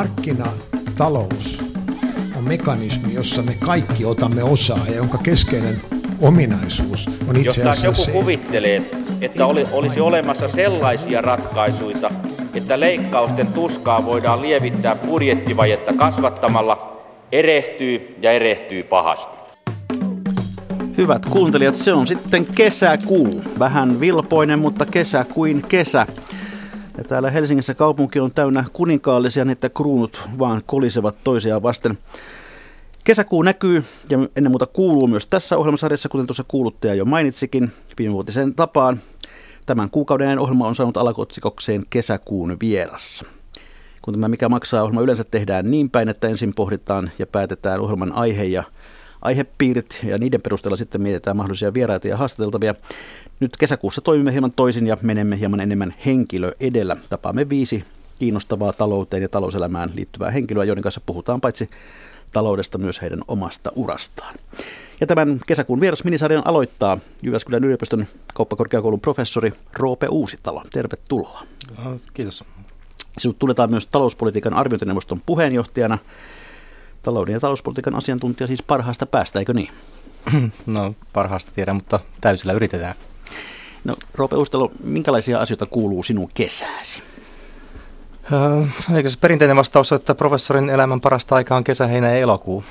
Markkinatalous on mekanismi, jossa me kaikki otamme osaa ja jonka keskeinen ominaisuus on itse Jos asiassa taas joku se, kuvittelee, että oli, olisi olemassa sellaisia ratkaisuja, että leikkausten tuskaa voidaan lievittää budjettivajetta kasvattamalla, erehtyy ja erehtyy pahasti. Hyvät kuuntelijat, se on sitten kesäkuu. Vähän vilpoinen, mutta kesä kuin kesä. Ja täällä Helsingissä kaupunki on täynnä kuninkaallisia, niin että kruunut vaan kolisevat toisiaan vasten. Kesäkuu näkyy ja ennen muuta kuuluu myös tässä ohjelmasarjassa, kuten tuossa kuuluttaja jo mainitsikin viimevuotisen tapaan. Tämän kuukauden ohjelma on saanut alakotsikokseen Kesäkuun vierassa. Kun tämä Mikä maksaa ohjelma yleensä tehdään niin päin, että ensin pohditaan ja päätetään ohjelman aihe ja aihepiirit ja niiden perusteella sitten mietitään mahdollisia vieraita ja haastateltavia. Nyt kesäkuussa toimimme hieman toisin ja menemme hieman enemmän henkilö edellä. Tapaamme viisi kiinnostavaa talouteen ja talouselämään liittyvää henkilöä, joiden kanssa puhutaan paitsi taloudesta myös heidän omasta urastaan. Ja tämän kesäkuun vieras minisarjan aloittaa Jyväskylän yliopiston kauppakorkeakoulun professori Roope Uusitalo. Tervetuloa. Kiitos. Sinut tunnetaan myös talouspolitiikan arviointineuvoston puheenjohtajana. Talouden ja talouspolitiikan asiantuntija siis parhaasta päästä, eikö niin? No parhaasta tiedän, mutta täysillä yritetään. No Roope Uusitalo, minkälaisia asioita kuuluu sinun kesääsi? Öö, eikö se perinteinen vastaus ole, että professorin elämän parasta aikaa on kesä, heinä ja elokuu?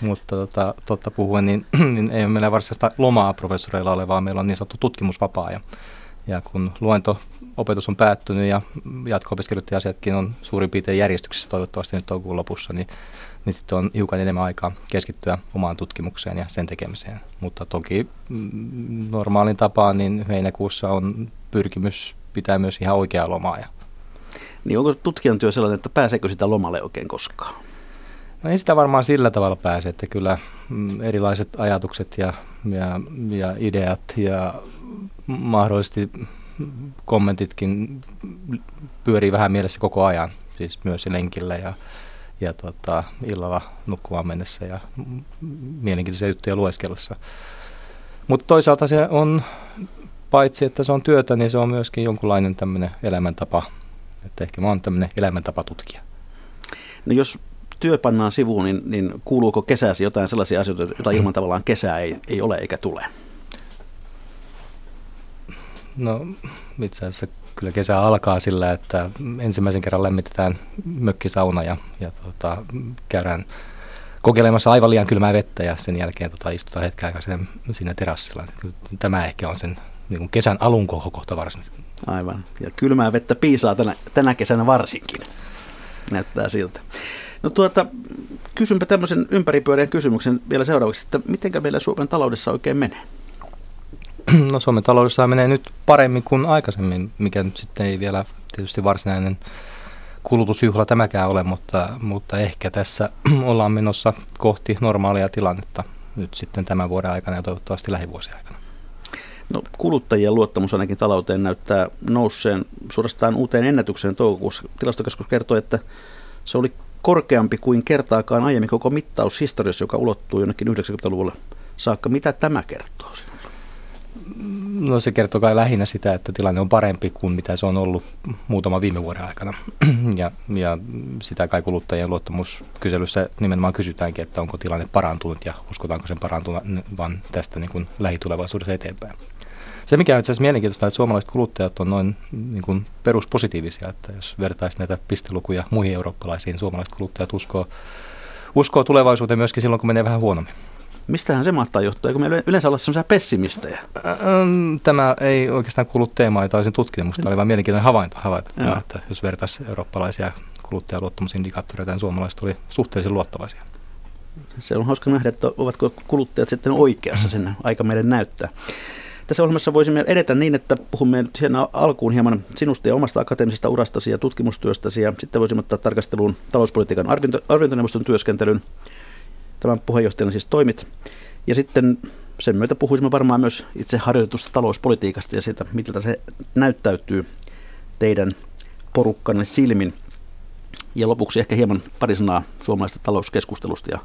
Mutta tota, totta puhuen, niin, niin ei meillä varsinaista lomaa professoreilla ole, vaan meillä on niin sanottu tutkimusvapaa. Ja, ja kun luento opetus on päättynyt ja jatko-opiskelut ja asiatkin on suurin piirtein järjestyksessä toivottavasti nyt toukokuun lopussa, niin, niin sitten on hiukan enemmän aikaa keskittyä omaan tutkimukseen ja sen tekemiseen. Mutta toki mm, normaalin tapaan niin heinäkuussa on pyrkimys pitää myös ihan oikeaa lomaa. Ja Niin onko tutkijan työ sellainen, että pääseekö sitä lomalle oikein koskaan? No ei sitä varmaan sillä tavalla pääse, että kyllä mm, erilaiset ajatukset ja, ja, ja ideat ja mahdollisesti kommentitkin pyörii vähän mielessä koko ajan, siis myös lenkillä ja, ja tota, illalla nukkumaan mennessä ja mielenkiintoisia juttuja lueskellessa. Mutta toisaalta se on, paitsi että se on työtä, niin se on myöskin jonkunlainen tämmöinen elämäntapa. Että ehkä mä oon tämmöinen elämäntapatutkija. No jos työ pannaan sivuun, niin, niin kuuluuko kesäsi jotain sellaisia asioita, joita ilman tavallaan kesää ei, ei ole eikä tule? No itse asiassa kyllä kesä alkaa sillä, että ensimmäisen kerran lämmitetään mökkisauna ja, ja tota, käydään kokeilemassa aivan liian kylmää vettä ja sen jälkeen tota, istutaan hetken aikaa siinä, siinä terassilla. Tämä ehkä on sen niin kuin kesän alun kohta varsinaisesti. Aivan. Ja kylmää vettä piisaa tänä, tänä kesänä varsinkin. Näyttää siltä. No tuota, kysynpä tämmöisen ympäripyöreän kysymyksen vielä seuraavaksi, että miten meillä Suomen taloudessa oikein menee? No Suomen taloudessa menee nyt paremmin kuin aikaisemmin, mikä nyt sitten ei vielä tietysti varsinainen kulutusjuhla tämäkään ole, mutta, mutta ehkä tässä ollaan menossa kohti normaalia tilannetta nyt sitten tämän vuoden aikana ja toivottavasti lähivuosien aikana. No, kuluttajien luottamus ainakin talouteen näyttää nousseen suorastaan uuteen ennätykseen toukokuussa. Tilastokeskus kertoi, että se oli korkeampi kuin kertaakaan aiemmin koko mittaus historiassa, joka ulottuu jonnekin 90-luvulle saakka. Mitä tämä kertoo sinulle? No se kertoo kai lähinnä sitä, että tilanne on parempi kuin mitä se on ollut muutama viime vuoden aikana. Ja, ja sitä kai kuluttajien luottamuskyselyssä nimenomaan kysytäänkin, että onko tilanne parantunut ja uskotaanko sen parantuvan tästä niin kuin lähitulevaisuudessa eteenpäin. Se mikä on itse asiassa mielenkiintoista, että suomalaiset kuluttajat on noin niin kuin peruspositiivisia, että jos vertaisi näitä pistelukuja muihin eurooppalaisiin, suomalaiset kuluttajat uskoo, uskoo tulevaisuuteen myöskin silloin, kun menee vähän huonommin. Mistähän se mahtaa johtua? Eikö me yleensä olla sellaisia pessimistejä? Tämä ei oikeastaan kuulu teemaan, jota olisin tutkinut. Minusta oli vain mielenkiintoinen havainto havaita, tämä, että jos vertaisi eurooppalaisia kuluttajaluottamusindikaattoreita, niin suomalaiset oli suhteellisen luottavaisia. Se on hauska nähdä, että ovatko kuluttajat sitten oikeassa, sen aika meille näyttää. Tässä ohjelmassa voisimme edetä niin, että puhumme nyt alkuun hieman sinusta ja omasta akateemisesta urastasi ja tutkimustyöstäsi, ja sitten voisimme ottaa tarkasteluun talouspolitiikan arviointineuvoston työskentelyn. Tämän puheenjohtajana siis toimit. Ja sitten sen myötä puhuisimme varmaan myös itse harjoitetusta talouspolitiikasta ja siitä, miltä se näyttäytyy teidän porukkanne silmin. Ja lopuksi ehkä hieman pari sanaa suomalaisesta talouskeskustelusta ja,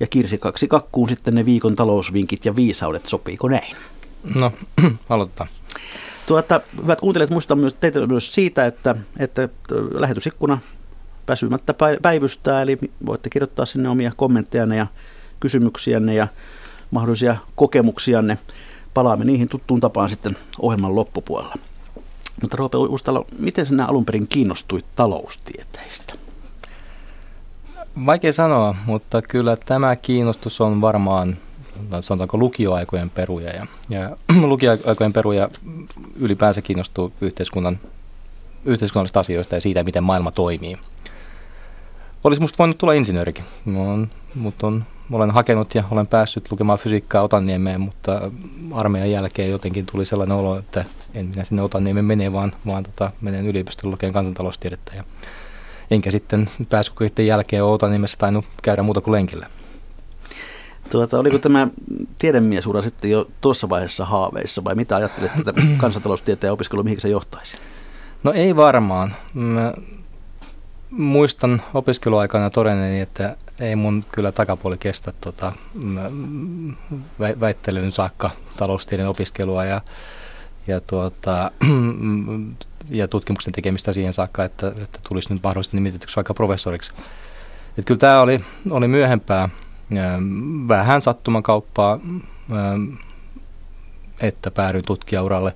ja Kirsi kaksi kakkuun sitten ne viikon talousvinkit ja viisaudet. Sopiiko näin? No, aloitetaan. Tuota, hyvät kuuntelijat, muistan myös teitä myös siitä, että, että lähetysikkuna väsymättä päivystää, eli voitte kirjoittaa sinne omia kommenttejanne ja kysymyksiänne ja mahdollisia kokemuksianne. Palaamme niihin tuttuun tapaan sitten ohjelman loppupuolella. Mutta Roope Ustalo, miten sinä alun perin kiinnostuit taloustieteistä? Vaikea sanoa, mutta kyllä tämä kiinnostus on varmaan sanotaanko lukioaikojen peruja. Ja, ja lukioaikojen peruja ylipäänsä kiinnostuu yhteiskunnan, yhteiskunnallisista asioista ja siitä, miten maailma toimii. Olisi musta voinut tulla insinöörikin, mutta on, olen hakenut ja olen päässyt lukemaan fysiikkaa Otanniemeen, mutta armeijan jälkeen jotenkin tuli sellainen olo, että en minä sinne Otanniemeen mene, vaan, vaan tota, menen yliopistolle lukemaan kansantaloustiedettä. Ja enkä sitten pääsykokeiden jälkeen Otaniemessä tainnut käydä muuta kuin lenkillä. Tuota, oliko tämä tiedemiesuura sitten jo tuossa vaiheessa haaveissa vai mitä ajattelet, että kansantaloustieteen opiskelu mihin se johtaisi? No ei varmaan. Mä muistan opiskeluaikana todenneeni, että ei mun kyllä takapuoli kestä tota, väittelyyn saakka taloustieteen opiskelua ja, ja, tuota, ja tutkimuksen tekemistä siihen saakka, että, että tulisi nyt mahdollisesti nimitetyksi vaikka professoriksi. Et kyllä tämä oli, oli myöhempää vähän sattumakauppaa, että päädyin tutkijauralle.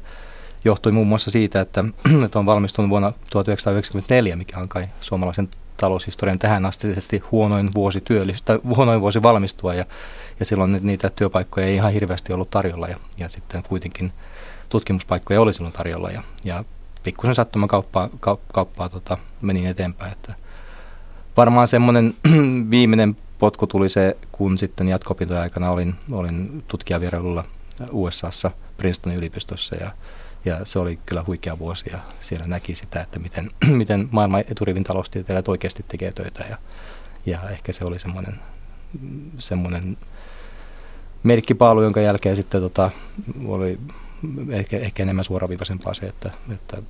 Johtui muun muassa siitä, että, että on valmistunut vuonna 1994, mikä on kai suomalaisen taloushistorian tähän astisesti huonoin vuosi, työllistä, huonoin vuosi valmistua ja, ja silloin niitä työpaikkoja ei ihan hirveästi ollut tarjolla ja, ja sitten kuitenkin tutkimuspaikkoja oli silloin tarjolla ja, ja pikkusen sattumakauppaa kauppaa, tota, menin eteenpäin. Että varmaan semmoinen viimeinen potku tuli se, kun sitten jatko aikana olin, olin tutkijavierailulla USAssa Princetonin yliopistossa ja, ja se oli kyllä huikea vuosi ja siellä näki sitä, että miten, miten maailman eturivin taloustieteilijät oikeasti tekee töitä ja, ja ehkä se oli semmoinen, semmoinen merkkipaalu, jonka jälkeen sitten tota, oli ehkä, ehkä enemmän suoraviivaisempaa se, että, että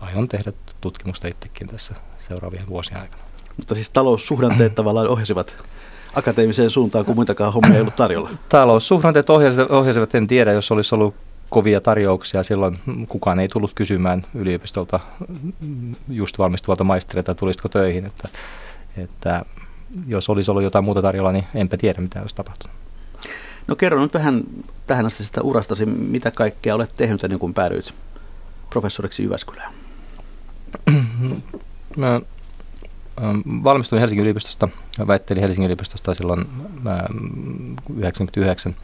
aion tehdä tutkimusta itsekin tässä seuraavien vuosien aikana. Mutta siis taloussuhdanteet tavallaan ohjasivat akateemiseen suuntaan, kun muitakaan hommia ei ollut tarjolla. Taloussuhdanteet ohjasivat, ohjasivat, en tiedä, jos olisi ollut kovia tarjouksia. Silloin kukaan ei tullut kysymään yliopistolta just valmistuvalta maisterilta, tulisitko töihin. Että, että jos olisi ollut jotain muuta tarjolla, niin enpä tiedä, mitä olisi tapahtunut. No kerro nyt vähän tähän asti sitä urastasi, mitä kaikkea olet tehnyt ennen kuin päädyit professoriksi Jyväskylään? Mä valmistuin Helsingin yliopistosta, väittelin Helsingin yliopistosta silloin 1999.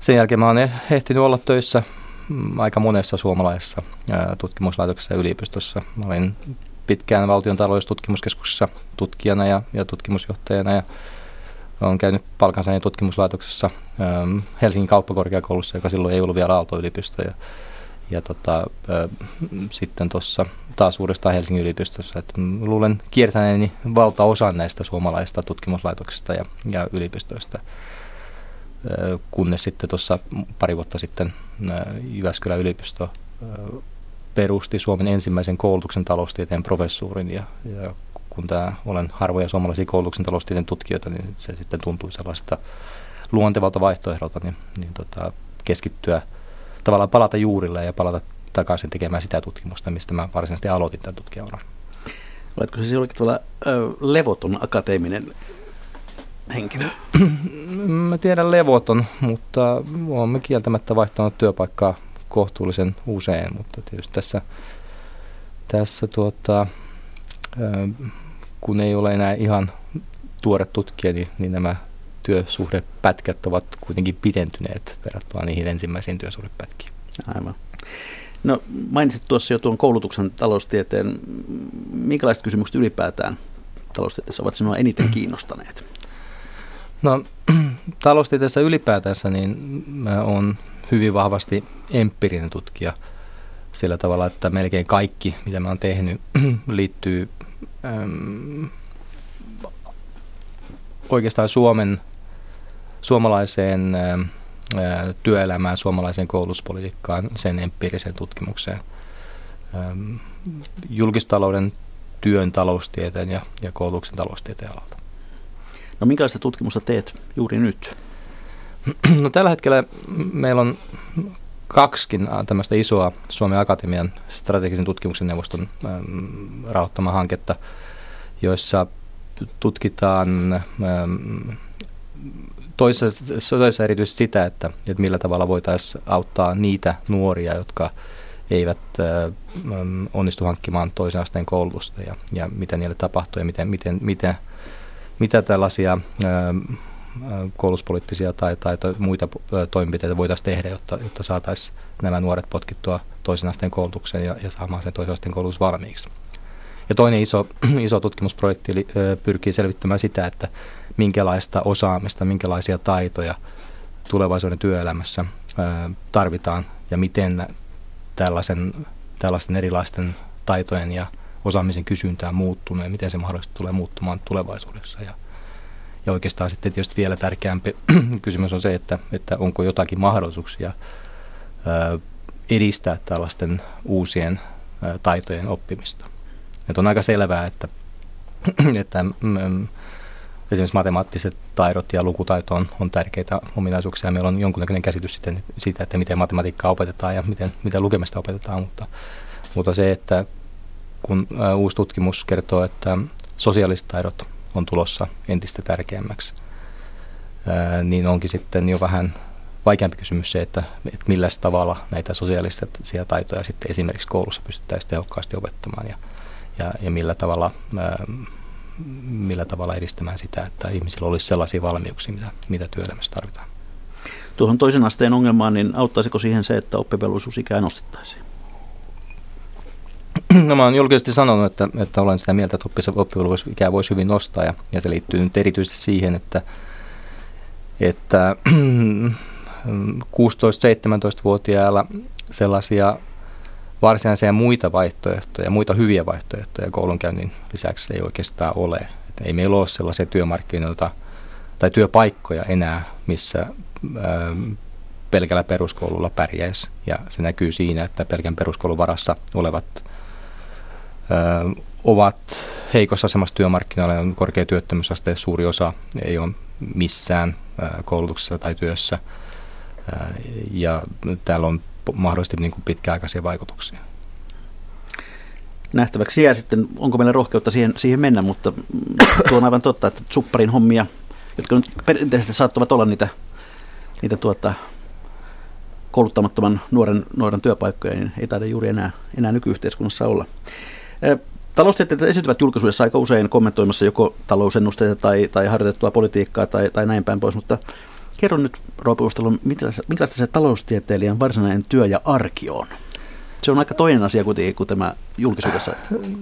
Sen jälkeen mä olen ehtinyt olla töissä mm, aika monessa suomalaisessa tutkimuslaitoksessa ja yliopistossa. Mä olin pitkään valtion taloudellistutkimuskeskuksessa tutkijana ja, ja tutkimusjohtajana ja olen käynyt palkansaajien tutkimuslaitoksessa Helsingin kauppakorkeakoulussa, joka silloin ei ollut vielä Aalto-yliopisto. Ja, ja tota, sitten tuossa taas uudestaan Helsingin yliopistossa. Et luulen kiertäneeni valtaosan näistä suomalaisista tutkimuslaitoksista ja, ja yliopistoista, kunnes sitten tuossa pari vuotta sitten Jyväskylän yliopisto perusti Suomen ensimmäisen koulutuksen taloustieteen professuurin ja, ja kun tämä olen harvoja suomalaisia koulutuksen taloustieteen tutkijoita, niin se sitten tuntui sellaista luontevalta vaihtoehdolta, niin, niin tota, keskittyä tavallaan palata juurille ja palata takaisin tekemään sitä tutkimusta, mistä mä varsinaisesti aloitin tämän tutkijauran. Oletko se jollakin tavalla ö, levoton akateeminen henkilö? mä tiedän levoton, mutta olemme kieltämättä vaihtanut työpaikkaa kohtuullisen usein, mutta tietysti tässä, tässä tuota, kun ei ole enää ihan tuore tutkija, niin, niin nämä työsuhdepätkät ovat kuitenkin pidentyneet verrattuna niihin ensimmäisiin työsuhdepätkiin. Aivan. No mainitsit tuossa jo tuon koulutuksen taloustieteen. Minkälaiset kysymykset ylipäätään taloustieteessä ovat sinua eniten kiinnostaneet? No taloustieteessä ylipäätänsä niin mä oon hyvin vahvasti empiirinen tutkija sillä tavalla, että melkein kaikki, mitä mä oon tehnyt, liittyy äm, oikeastaan Suomen, suomalaiseen äm, työelämään, suomalaiseen koulutuspolitiikkaan, sen empiiriseen tutkimukseen. Ähm, julkistalouden, työn taloustieteen ja, ja koulutuksen taloustieteen alalta. No minkälaista tutkimusta teet juuri nyt? No tällä hetkellä meillä on kaksikin tämmöistä isoa Suomen Akatemian strategisen tutkimuksen neuvoston rahoittamaa hanketta, joissa tutkitaan toisessa, toisessa erityisesti sitä, että, että millä tavalla voitaisiin auttaa niitä nuoria, jotka eivät onnistu hankkimaan toisen asteen koulutusta ja, ja mitä niille tapahtuu ja miten, miten, miten, mitä tällaisia koulutuspoliittisia tai, tai muita toimenpiteitä voitaisiin tehdä, jotta, jotta saataisiin nämä nuoret potkittua toisen asteen koulutukseen ja, ja saamaan sen toisen asteen koulutus valmiiksi. Ja toinen iso, iso tutkimusprojekti eli, pyrkii selvittämään sitä, että minkälaista osaamista, minkälaisia taitoja tulevaisuuden työelämässä tarvitaan ja miten tällaisen, tällaisten erilaisten taitojen ja osaamisen kysyntää muuttunut ja miten se mahdollisesti tulee muuttumaan tulevaisuudessa. Ja, ja oikeastaan sitten tietysti vielä tärkeämpi kysymys on se, että, että onko jotakin mahdollisuuksia ää, edistää tällaisten uusien ää, taitojen oppimista. Et on aika selvää, että, että mm, esimerkiksi matemaattiset taidot ja lukutaito on, on tärkeitä ominaisuuksia. Meillä on jonkunnäköinen käsitys sitten siitä, että miten matematiikkaa opetetaan ja miten, miten lukemista opetetaan, mutta, mutta se, että kun uusi tutkimus kertoo, että sosiaaliset taidot on tulossa entistä tärkeämmäksi, niin onkin sitten jo vähän vaikeampi kysymys se, että, että millä tavalla näitä sosiaalisia taitoja sitten esimerkiksi koulussa pystyttäisiin tehokkaasti opettamaan ja, ja, ja millä tavalla millä tavalla edistämään sitä, että ihmisillä olisi sellaisia valmiuksia, mitä, mitä työelämässä tarvitaan. Tuohon toisen asteen ongelmaan, niin auttaisiko siihen se, että oppivelvollisuusikää nostettaisiin? No mä oon julkisesti sanonut, että, että olen sitä mieltä, että oppivelvollisuusikää voisi hyvin nostaa ja, ja se liittyy nyt erityisesti siihen, että, että 16-17-vuotiailla sellaisia varsinaisia muita vaihtoehtoja, muita hyviä vaihtoehtoja koulunkäynnin lisäksi ei oikeastaan ole. Että ei meillä ole sellaisia työmarkkinoita tai työpaikkoja enää, missä ää, pelkällä peruskoululla pärjäisi. Ja se näkyy siinä, että pelkän peruskoulun varassa olevat ovat heikossa asemassa työmarkkinoilla on korkea työttömyysaste, suuri osa ei ole missään ää, koulutuksessa tai työssä. Ja täällä on mahdollisesti niin kuin pitkäaikaisia vaikutuksia. Nähtäväksi jää sitten, onko meillä rohkeutta siihen, siihen mennä, mutta tuo on aivan totta, että supparin hommia, jotka nyt perinteisesti saattavat olla niitä, niitä tuota, kouluttamattoman nuoren, nuoren työpaikkoja, niin ei taida juuri enää, enää nykyyhteiskunnassa olla. Taloustietteet esiintyvät julkisuudessa aika usein kommentoimassa joko talousennusteita tai, tai harjoitettua politiikkaa tai, tai näin päin pois, mutta Kerro nyt, Roope minkälaista se taloustieteilijän varsinainen työ ja arki on? Se on aika toinen asia kuin, kuin tämä julkisuudessa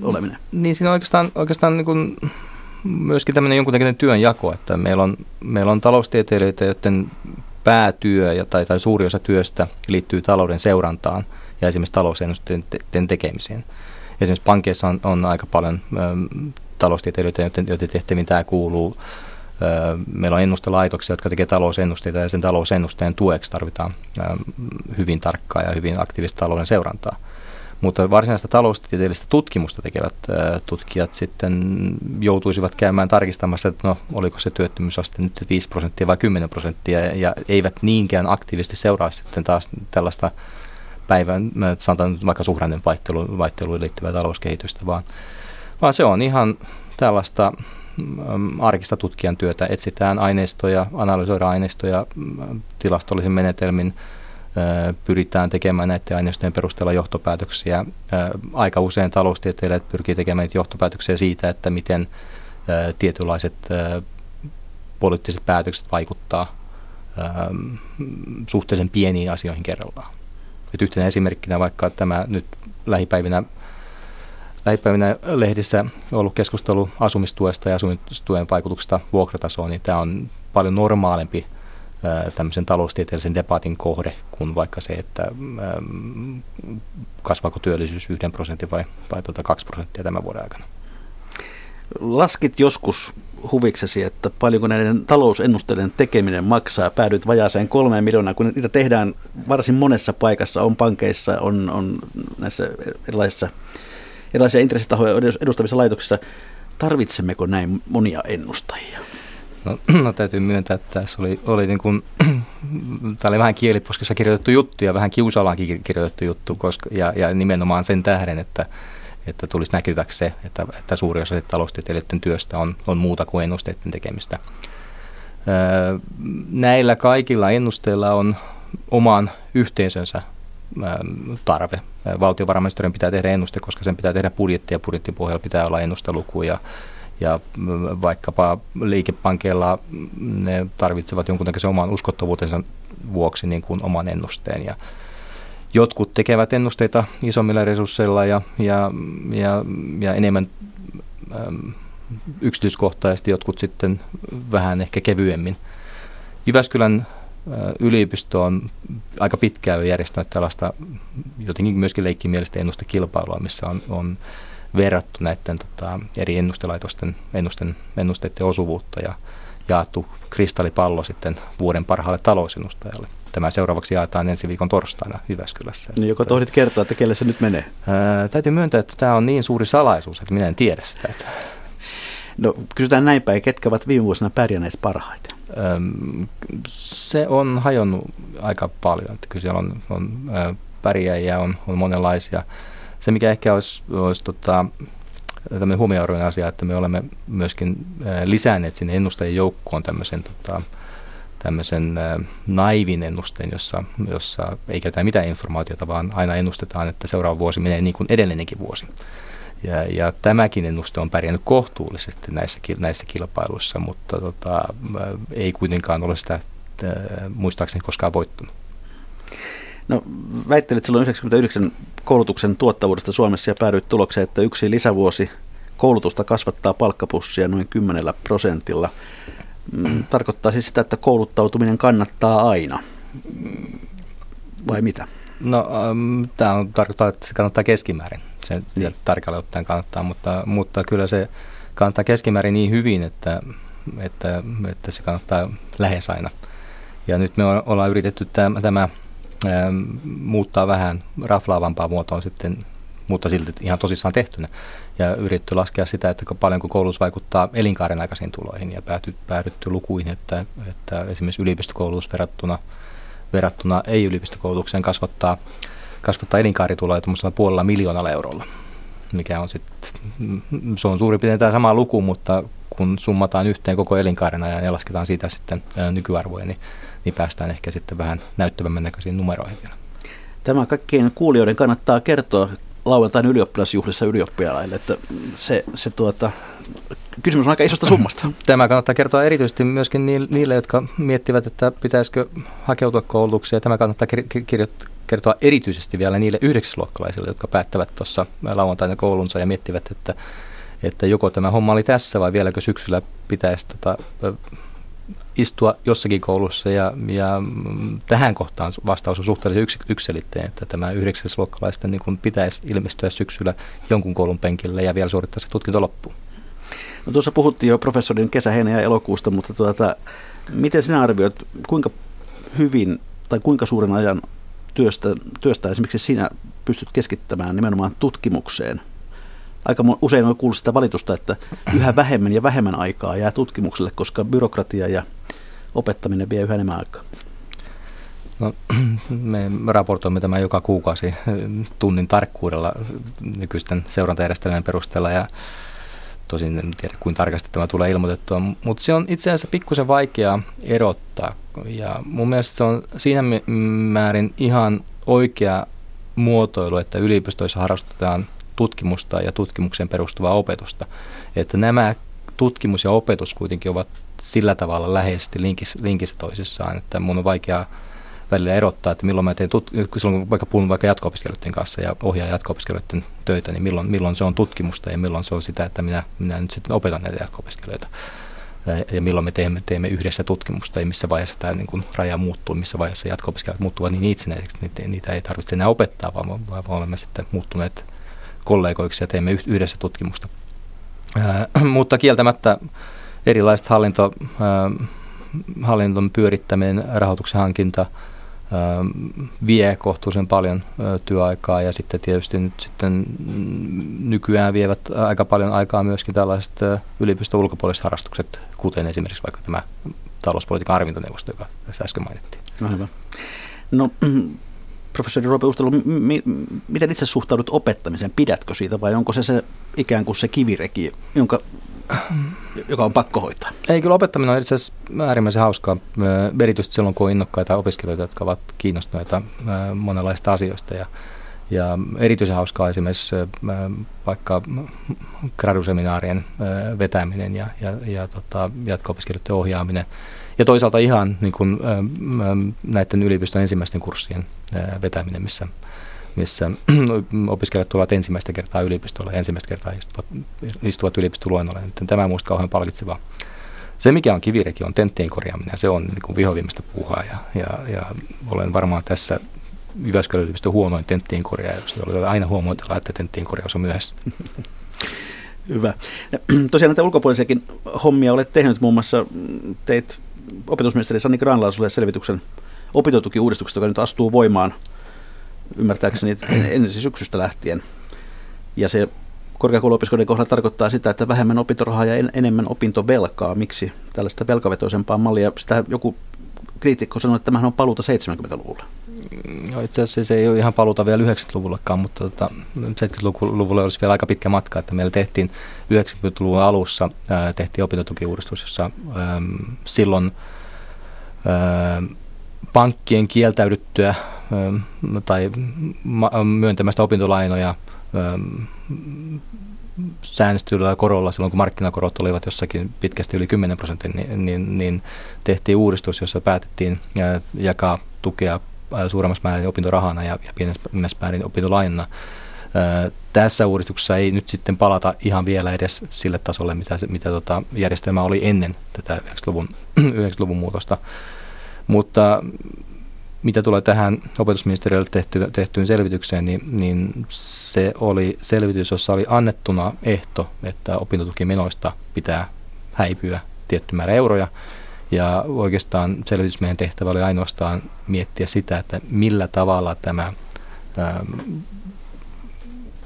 oleminen. Niin siinä on oikeastaan, oikeastaan niin kuin myöskin tämmöinen jonkunnäköinen työnjako, että meillä on, meillä on taloustieteilijöitä, joiden päätyö ja, tai, tai suuri osa työstä liittyy talouden seurantaan ja esimerkiksi talousennusteiden tekemiseen. Esimerkiksi pankeissa on, on aika paljon taloustieteilijöitä, joiden, joiden tehtäviin tämä kuuluu Meillä on ennustelaitoksia, jotka tekevät talousennusteita ja sen talousennusteen tueksi tarvitaan hyvin tarkkaa ja hyvin aktiivista talouden seurantaa. Mutta varsinaista taloustieteellistä tutkimusta tekevät tutkijat sitten joutuisivat käymään tarkistamassa, että no, oliko se työttömyysaste nyt 5 prosenttia vai 10 prosenttia, ja eivät niinkään aktiivisesti seuraa sitten taas tällaista päivän, sanotaan vaikka suhdanteen vaihteluun, vaihteluun liittyvää talouskehitystä, vaan, vaan se on ihan tällaista Mm, arkista tutkijan työtä. Etsitään aineistoja, analysoidaan aineistoja mm, tilastollisin menetelmin, pyritään tekemään näiden aineistojen perusteella johtopäätöksiä. Aika usein taloustieteilijät pyrkii tekemään johtopäätöksiä siitä, että miten tietynlaiset poliittiset päätökset vaikuttaa suhteellisen pieniin asioihin kerrallaan. Et yhtenä esimerkkinä vaikka tämä nyt lähipäivinä lähipäivinä lehdissä ollut keskustelu asumistuesta ja asumistuen vaikutuksesta vuokratasoon, niin tämä on paljon normaalimpi tämmöisen taloustieteellisen debatin kohde kuin vaikka se, että kasvaako työllisyys yhden prosentin vai, vai tuota kaksi prosenttia tämän vuoden aikana. Laskit joskus huviksesi, että paljonko näiden talousennusteiden tekeminen maksaa. Päädyit vajaaseen kolmeen miljoonaa, kun niitä tehdään varsin monessa paikassa, on pankeissa, on, on näissä erilaisissa erilaisia intressitahoja edustavissa laitoksissa. Tarvitsemmeko näin monia ennustajia? No, no täytyy myöntää, että tässä oli, oli, niin kuin, tämä oli vähän kieliposkessa kirjoitettu juttu ja vähän kiusallaankin kirjoitettu juttu koska, ja, ja nimenomaan sen tähden, että, että tulisi näkyväksi se, että, että suuri osa taloustieteilijöiden työstä on, on muuta kuin ennusteiden tekemistä. Näillä kaikilla ennusteilla on oman yhteisönsä tarve. Valtiovarainministeriön pitää tehdä ennuste, koska sen pitää tehdä budjetti ja budjettin pohjalla pitää olla ennusteluku ja, ja vaikkapa liikepankeilla ne tarvitsevat jonkunnäköisen oman uskottavuutensa vuoksi niin kuin oman ennusteen. Ja jotkut tekevät ennusteita isommilla resursseilla ja, ja, ja, ja enemmän yksityiskohtaisesti, jotkut sitten vähän ehkä kevyemmin. Jyväskylän yliopisto on aika pitkään jo järjestänyt tällaista jotenkin myöskin leikkimielistä ennustekilpailua, missä on, on verrattu näiden tota, eri ennustelaitosten ennusten, ennusteiden osuvuutta ja jaettu kristallipallo sitten vuoden parhaalle talousennustajalle. Tämä seuraavaksi jaetaan ensi viikon torstaina Jyväskylässä. Niin, joko tohdit kertoa, että kelle se nyt menee? Ää, täytyy myöntää, että tämä on niin suuri salaisuus, että minä en tiedä sitä. Että... No kysytään näin päin, ketkä ovat viime vuosina pärjänneet parhaiten? Se on hajonnut aika paljon. Että kyllä siellä on, on pärjäjiä, on, on monenlaisia. Se, mikä ehkä olisi, olisi tota, tämmöinen huomioarvoinen asia, että me olemme myöskin lisänneet sinne ennustajien joukkoon tämmöisen, tota, tämmöisen naivin ennusteen, jossa, jossa ei käytä mitään informaatiota, vaan aina ennustetaan, että seuraava vuosi menee niin kuin edellinenkin vuosi. Ja, ja tämäkin ennuste on pärjännyt kohtuullisesti näissä, näissä kilpailuissa, mutta tota, ei kuitenkaan ole sitä muistaakseni koskaan voittanut. No, väittelit silloin 99 koulutuksen tuottavuudesta Suomessa ja päädyit tulokseen, että yksi lisävuosi koulutusta kasvattaa palkkapussia noin 10 prosentilla. Tarkoittaa siis sitä, että kouluttautuminen kannattaa aina. Vai mitä? No, ähm, tämä on, tarkoittaa, että se kannattaa keskimäärin se niin. tarkalleen ottaen kannattaa, mutta, mutta kyllä se kannattaa keskimäärin niin hyvin, että, että, että se kannattaa lähes aina. Ja nyt me ollaan yritetty tämä, tämä ää, muuttaa vähän raflaavampaa muotoon sitten, mutta silti ihan tosissaan tehtynä. Ja yritetty laskea sitä, että paljonko koulutus vaikuttaa elinkaaren aikaisiin tuloihin ja päädytty, päädytty lukuihin, että, että esimerkiksi yliopistokoulutus verrattuna, verrattuna ei-yliopistokoulutukseen kasvattaa kasvattaa elinkaaritulojia tuollaisella puolella miljoonalla eurolla, mikä on sitten, se on suurin piirtein tämä sama luku, mutta kun summataan yhteen koko elinkaaren ajan ja lasketaan siitä sitten nykyarvoja, niin, niin päästään ehkä sitten vähän näyttävämmän näköisiin numeroihin vielä. Tämä kaikkien kuulijoiden kannattaa kertoa lauantain ylioppilasjuhlissa ylioppilaille, että se, se tuota, kysymys on aika isosta summasta. Tämä kannattaa kertoa erityisesti myöskin niille, jotka miettivät, että pitäisikö hakeutua koulutukseen. Tämä kannattaa kertoa erityisesti vielä niille yhdeksäsluokkalaisille, jotka päättävät tuossa lauantaina koulunsa ja miettivät, että, että joko tämä homma oli tässä vai vieläkö syksyllä pitäisi tota, istua jossakin koulussa ja, ja tähän kohtaan vastaus on suhteellisen yks, yksilitteen, että tämä yhdeksäsluokkalaisten niin pitäisi ilmestyä syksyllä jonkun koulun penkille ja vielä suorittaa se tutkinto loppuun. No tuossa puhuttiin jo professorin kesä, heinä ja elokuusta, mutta tuota, miten sinä arvioit, kuinka hyvin tai kuinka suuren ajan työstä, työstä esimerkiksi sinä pystyt keskittämään nimenomaan tutkimukseen. Aika usein on kuullut sitä valitusta, että yhä vähemmän ja vähemmän aikaa jää tutkimukselle, koska byrokratia ja opettaminen vie yhä enemmän aikaa. No, me raportoimme tämän joka kuukausi tunnin tarkkuudella nykyisten seurantajärjestelmien perusteella ja tosin en tiedä kuin tarkasti tämä tulee ilmoitettua, mutta se on itse asiassa pikkusen vaikeaa erottaa ja mun mielestä se on siinä määrin ihan oikea muotoilu, että yliopistoissa harrastetaan tutkimusta ja tutkimukseen perustuvaa opetusta. Että nämä tutkimus ja opetus kuitenkin ovat sillä tavalla läheisesti linkissä, linkissä toisissaan, että mun on vaikea välillä erottaa, että milloin mä teen, tut- silloin kun vaikka puhun vaikka jatko kanssa ja ohjaan jatko töitä, niin milloin, milloin se on tutkimusta ja milloin se on sitä, että minä, minä nyt sitten opetan näitä jatko ja milloin me teemme, teemme yhdessä tutkimusta ja missä vaiheessa tämä niin kuin raja muuttuu, missä vaiheessa jatko-opiskelijat muuttuvat niin itsenäiseksi, niin niitä ei tarvitse enää opettaa, vaan, vaan olemme sitten muuttuneet kollegoiksi ja teemme yhdessä tutkimusta. Ää, mutta kieltämättä erilaiset hallinto, ää, hallinton pyörittäminen, rahoituksen hankinta, vie kohtuullisen paljon työaikaa ja sitten tietysti nyt sitten nykyään vievät aika paljon aikaa myöskin tällaiset yliopiston ulkopuoliset harrastukset, kuten esimerkiksi vaikka tämä talouspolitiikan arvintoneuvosto, joka tässä äsken mainittiin. No, hyvä. No, professori Roope Ustelu, mi- miten itse suhtaudut opettamiseen? Pidätkö siitä vai onko se, se ikään kuin se kivireki, jonka joka on pakko hoitaa. Ei, kyllä opettaminen on itse asiassa äärimmäisen hauskaa, erityisesti silloin, kun on innokkaita opiskelijoita, jotka ovat kiinnostuneita monenlaista asioista. Ja, ja erityisen hauskaa esimerkiksi vaikka graduseminaarien vetäminen ja, ja, ja tota, jatko-opiskelijoiden ohjaaminen. Ja toisaalta ihan niin kuin, näiden yliopiston ensimmäisten kurssien vetäminen, missä missä opiskelijat tulevat ensimmäistä kertaa yliopistolle ja ensimmäistä kertaa istuvat, istuvat yliopistoluennolle. Tämä on minusta kauhean palkitsevaa. Se, mikä on kivireki, on tenttien korjaaminen. Se on niin kuin vihoviimeistä puhaa ja, ja, ja olen varmaan tässä Jyväskylän yliopiston huonoin tenttien jolla aina huomoitella, että tenttien korjaus on myöhässä. Hyvä. Tosiaan näitä ulkopuolisiakin hommia olet tehnyt, muun muassa teit opetusministeri Sani Granlaasulle selvityksen opintotukiuudistuksesta, joka nyt astuu voimaan – ymmärtääkseni ensi syksystä lähtien. Ja se korkeakouluopiskelijoiden kohdalla tarkoittaa sitä, että vähemmän opintorahaa ja en, enemmän opintovelkaa. Miksi tällaista velkavetoisempaa mallia? Sitä joku kriitikko sanoi, että tämähän on paluuta 70-luvulla. No itse asiassa se ei ole ihan paluuta vielä 90-luvullekaan, mutta tota, 70-luvulla olisi vielä aika pitkä matka, että meillä tehtiin 90-luvun alussa ää, tehtiin opintotukiuudistus, jossa ää, silloin ää, pankkien kieltäydyttyä tai myöntämästä opintolainoja säännöstyllä korolla silloin, kun markkinakorot olivat jossakin pitkästi yli 10 prosentin, niin, niin, niin tehtiin uudistus, jossa päätettiin jakaa tukea suuremmassa määrin opintorahana ja, ja pienemmässä määrin opintolainana. Tässä uudistuksessa ei nyt sitten palata ihan vielä edes sille tasolle, mitä, mitä tota järjestelmä oli ennen tätä 90-luvun, 90-luvun muutosta. Mutta mitä tulee tähän opetusministeriölle tehty, tehtyyn selvitykseen, niin, niin se oli selvitys, jossa oli annettuna ehto, että opintotukimenoista pitää häipyä tietty määrä euroja. Ja oikeastaan selvitysmiehen tehtävä oli ainoastaan miettiä sitä, että millä tavalla tämä ää,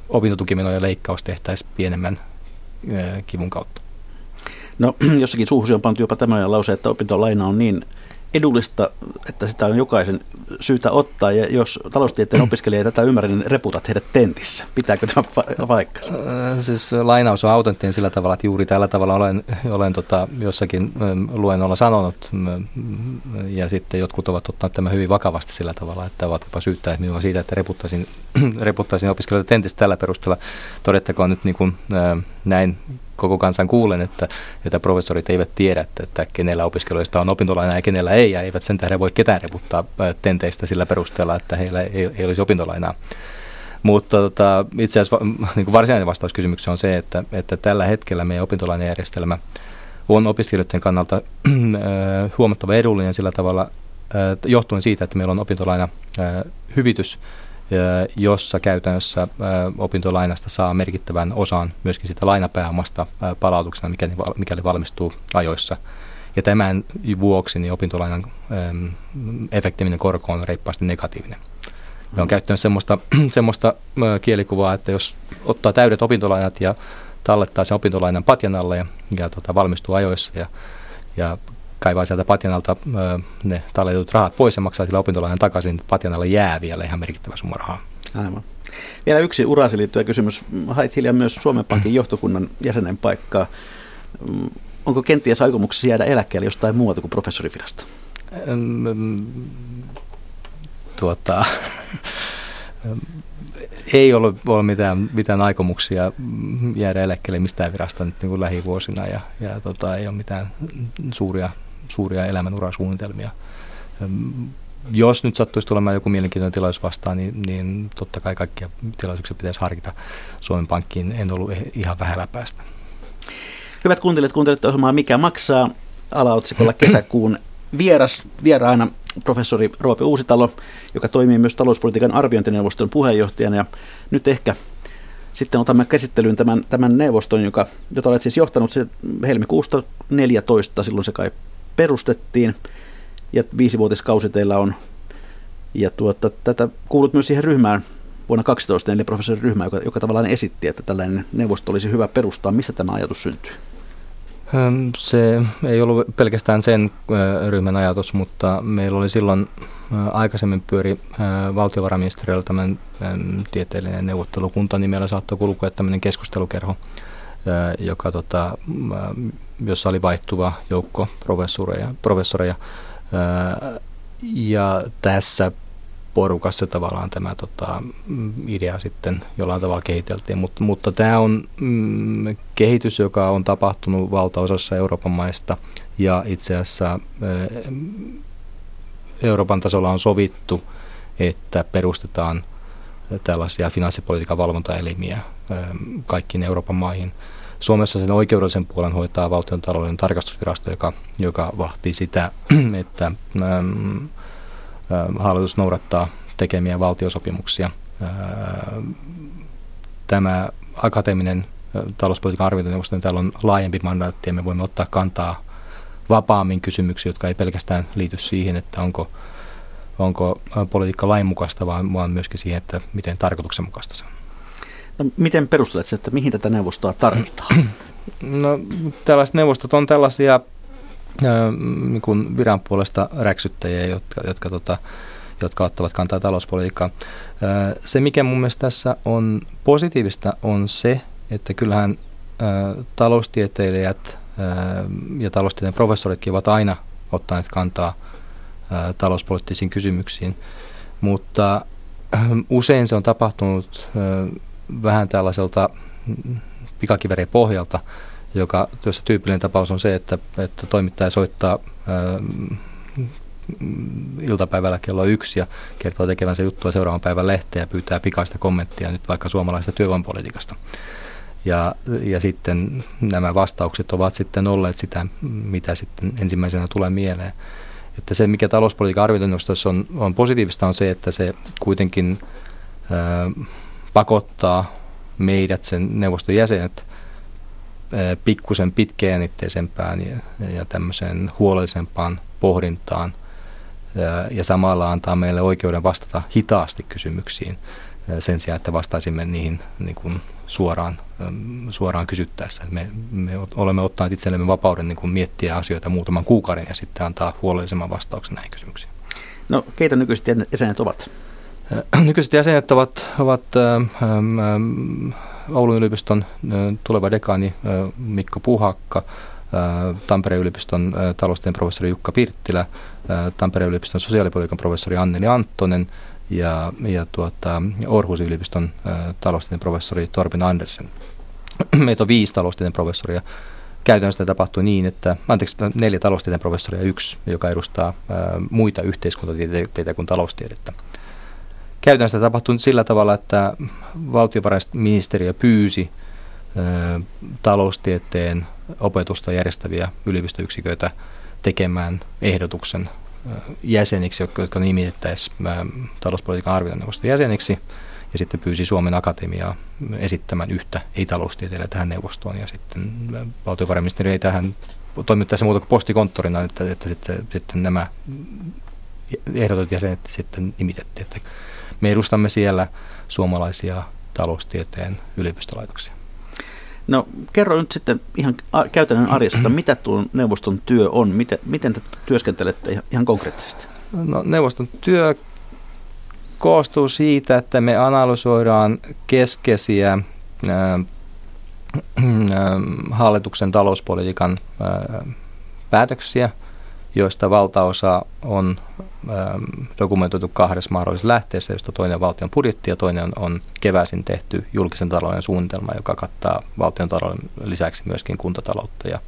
opintotukimenojen leikkaus tehtäisiin pienemmän ää, kivun kautta. No jossakin suuhusi on pantu jopa tämmöinen lause, että opintolaina on niin edullista, että sitä on jokaisen syytä ottaa. Ja jos taloustieteen opiskelija ei tätä ymmärrä, niin reputat heidät tentissä. Pitääkö tämä paikkansa? Äh, siis lainaus on autenttinen sillä tavalla, että juuri tällä tavalla olen, olen tota, jossakin luennolla sanonut. Ja sitten jotkut ovat ottaneet tämän hyvin vakavasti sillä tavalla, että ovat jopa syyttäneet minua siitä, että reputtaisin, reputtaisin opiskelijoita tentistä tällä perusteella. Todettakoon nyt niin kuin, näin koko kansan kuulen, että, että professorit eivät tiedä, että, kenellä opiskelijoista on opintolaina ja kenellä ei, ja eivät sen tähden voi ketään reputtaa tenteistä sillä perusteella, että heillä ei, ei olisi opintolainaa. Mutta tota, itse asiassa niin varsinainen vastaus kysymykseen on se, että, että tällä hetkellä meidän opintolainajärjestelmä on opiskelijoiden kannalta huomattava edullinen sillä tavalla, johtuen siitä, että meillä on opintolaina hyvitys, jossa käytännössä opintolainasta saa merkittävän osan myöskin sitä lainapääomasta palautuksena, mikäli, mikäli valmistuu ajoissa. Ja tämän vuoksi niin opintolainan efektiivinen korko on reippaasti negatiivinen. Ja on käyttänyt semmoista, semmoista kielikuvaa, että jos ottaa täydet opintolainat ja tallettaa sen opintolainan patjan alle ja, ja tota, valmistuu ajoissa ja, ja kaivaa sieltä patjanalta ne talletut rahat pois ja maksaa sillä opintolainan takaisin, niin patjanalle jää vielä ihan merkittävä summa rahaa. Aivan. Vielä yksi uraasi liittyvä kysymys. Hait hiljan myös Suomen Pankin johtokunnan jäsenen paikkaa. Mm, onko kenties aikomuksessa jäädä eläkkeelle jostain muualta kuin professorivirasta? Tuota, ei ole, ole mitään, mitään aikomuksia jäädä eläkkeelle mistään virasta nyt niin kuin lähivuosina ja, ja tota, ei ole mitään suuria suuria elämänurasuunnitelmia. Jos nyt sattuisi tulemaan joku mielenkiintoinen tilaisuus vastaan, niin, niin totta kai kaikkia tilaisuuksia pitäisi harkita Suomen Pankkiin. En ollut ihan vähällä päästä. Hyvät kuuntelijat, kuuntelette ohjelmaa Mikä maksaa alaotsikolla kesäkuun vieras, vieraana professori Roope Uusitalo, joka toimii myös talouspolitiikan arviointineuvoston puheenjohtajana. Ja nyt ehkä sitten otamme käsittelyyn tämän, tämän neuvoston, joka, jota olet siis johtanut se helmikuusta 14, silloin se kai perustettiin ja viisivuotiskausi teillä on Ja tuota, tätä kuulut myös siihen ryhmään vuonna 2012, eli professori ryhmä, joka, joka tavallaan esitti, että tällainen neuvosto olisi hyvä perustaa. Missä tämä ajatus syntyi? Se ei ollut pelkästään sen ryhmän ajatus, mutta meillä oli silloin aikaisemmin pyöri valtiovarainministeriöllä tämän tieteellinen neuvottelukunta, meillä saattoi kulkea tämmöinen keskustelukerho, joka, tota, jossa oli vaihtuva joukko professoreja, professoreja. Ja tässä porukassa tavallaan tämä tota, idea sitten jollain tavalla kehiteltiin, mutta, mutta tämä on mm, kehitys, joka on tapahtunut valtaosassa Euroopan maista. Ja itse asiassa Euroopan tasolla on sovittu, että perustetaan tällaisia finanssipolitiikan valvontaelimiä kaikkiin Euroopan maihin. Suomessa sen oikeudellisen puolen hoitaa valtion talouden tarkastusvirasto, joka, joka vahtii sitä, että äm, hallitus noudattaa tekemiä valtiosopimuksia. Tämä akateeminen talouspolitiikan arviointineuvosto, niin täällä on laajempi mandaatti ja me voimme ottaa kantaa vapaammin kysymyksiä, jotka ei pelkästään liity siihen, että onko, onko politiikka lainmukaista, vaan, vaan myöskin siihen, että miten tarkoituksenmukaista se on. Miten perustelet että mihin tätä neuvostoa tarvitaan? No, tällaiset neuvostot on tällaisia niin kuin viran puolesta räksyttäjiä, jotka, jotka, tota, jotka ottavat kantaa talouspolitiikkaan. Se, mikä mun mielestä tässä on positiivista, on se, että kyllähän taloustieteilijät ja taloustieteen professoritkin ovat aina ottaneet kantaa talouspoliittisiin kysymyksiin, mutta usein se on tapahtunut vähän tällaiselta pikakiveren pohjalta, joka jossa tyypillinen tapaus on se, että, että toimittaja soittaa ää, iltapäivällä kello yksi ja kertoo tekevänsä juttua seuraavan päivän lehteen ja pyytää pikaista kommenttia nyt vaikka suomalaisesta työvoimapolitiikasta. Ja, ja sitten nämä vastaukset ovat sitten olleet sitä, mitä sitten ensimmäisenä tulee mieleen. Että se, mikä talouspolitiikan arviointineuvostossa on, on positiivista, on se, että se kuitenkin ää, pakottaa meidät, sen neuvoston jäsenet, pikkusen pitkäjännitteisempään ja, ja tämmöiseen huolellisempaan pohdintaan ja, ja samalla antaa meille oikeuden vastata hitaasti kysymyksiin sen sijaan, että vastaisimme niihin niin kuin suoraan, suoraan kysyttäessä. Me, me olemme ottaneet itsellemme vapauden niin kuin miettiä asioita muutaman kuukauden ja sitten antaa huolellisemman vastauksen näihin kysymyksiin. No keitä nykyiset jäsenet ovat? Nykyiset jäsenet ovat, ovat ähm, ähm, Oulun yliopiston tuleva dekaani Mikko Puhakka, Tampereen yliopiston taloustieteen professori Jukka Pirttilä, Tampereen yliopiston sosiaalipolitiikan professori Anneli Anttonen ja, ja tuota, Orhusin yliopiston taloustieteen professori Torben Andersen. Meitä on viisi taloustieteen professoria. Käytännössä tapahtuu niin, että, anteeksi, neljä taloustieteen professoria ja yksi, joka edustaa ää, muita yhteiskuntatieteitä kuin taloustiedettä. Käytännössä tapahtui sillä tavalla, että valtiovarainministeriö pyysi taloustieteen opetusta järjestäviä yliopistoyksiköitä tekemään ehdotuksen jäseniksi, jotka, nimitettäisiin talouspolitiikan arviointineuvoston jäseniksi, ja sitten pyysi Suomen Akatemiaa esittämään yhtä ei-taloustieteilijää tähän neuvostoon, ja sitten valtiovarainministeriö ei tähän toiminut tässä muuta kuin postikonttorina, että, että sitten, sitten nämä ehdotut jäsenet sitten nimitettiin. Että me edustamme siellä suomalaisia taloustieteen yliopistolaitoksia. No kerro nyt sitten ihan käytännön arjesta, mitä tuon neuvoston työ on, miten, miten te työskentelette ihan konkreettisesti? No, neuvoston työ koostuu siitä, että me analysoidaan keskeisiä ää, ää, hallituksen talouspolitiikan ää, päätöksiä – joista valtaosa on ähm, dokumentoitu kahdessa mahdollisessa lähteessä, josta toinen on valtion budjetti ja toinen on, keväisin tehty julkisen talouden suunnitelma, joka kattaa valtion talouden lisäksi myöskin kuntataloutta ja,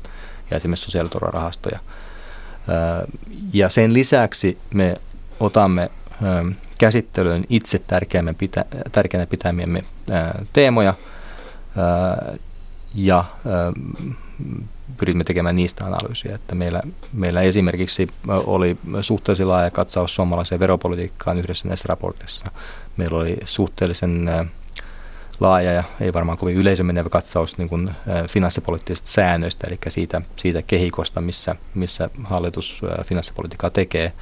ja esimerkiksi sosiaaliturvarahastoja. Äh, ja sen lisäksi me otamme ähm, käsittelyyn itse tärkeänä, tärkeänä pitämiemme äh, teemoja äh, ja ähm, pyrimme tekemään niistä analyysiä. Että meillä, meillä esimerkiksi oli suhteellisen laaja katsaus suomalaiseen veropolitiikkaan yhdessä näissä raporteissa. Meillä oli suhteellisen laaja ja ei varmaan kovin yleisömenevä katsaus niin kuin, finanssipoliittisista säännöistä, eli siitä, siitä kehikosta, missä, missä hallitus finanssipolitiikkaa tekee.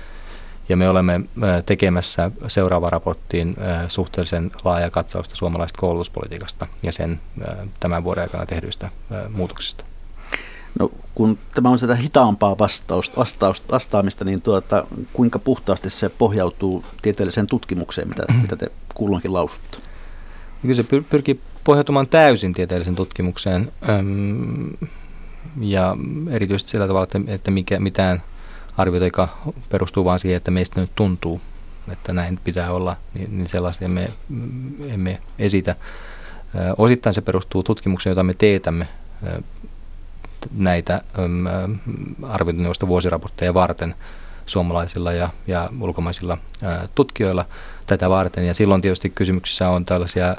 Ja me olemme tekemässä seuraava raporttiin suhteellisen laaja katsausta suomalaisesta koulutuspolitiikasta ja sen tämän vuoden aikana tehdyistä muutoksista. No, kun tämä on sitä hitaampaa vastausta, vastausta, vastaamista, niin tuota, kuinka puhtaasti se pohjautuu tieteelliseen tutkimukseen, mitä, mitä te kulloinkin lausutte? Kyllä se pyr- pyrkii pohjautumaan täysin tieteelliseen tutkimukseen ja erityisesti sillä tavalla, että, että mikä, mitään arvioita, joka perustuu vain siihen, että meistä nyt tuntuu, että näin pitää olla, niin, niin sellaisia me emme esitä. Osittain se perustuu tutkimukseen, jota me teetämme näitä arviointineuvoston vuosiraportteja varten suomalaisilla ja, ja ulkomaisilla tutkijoilla tätä varten. Ja silloin tietysti kysymyksissä on tällaisia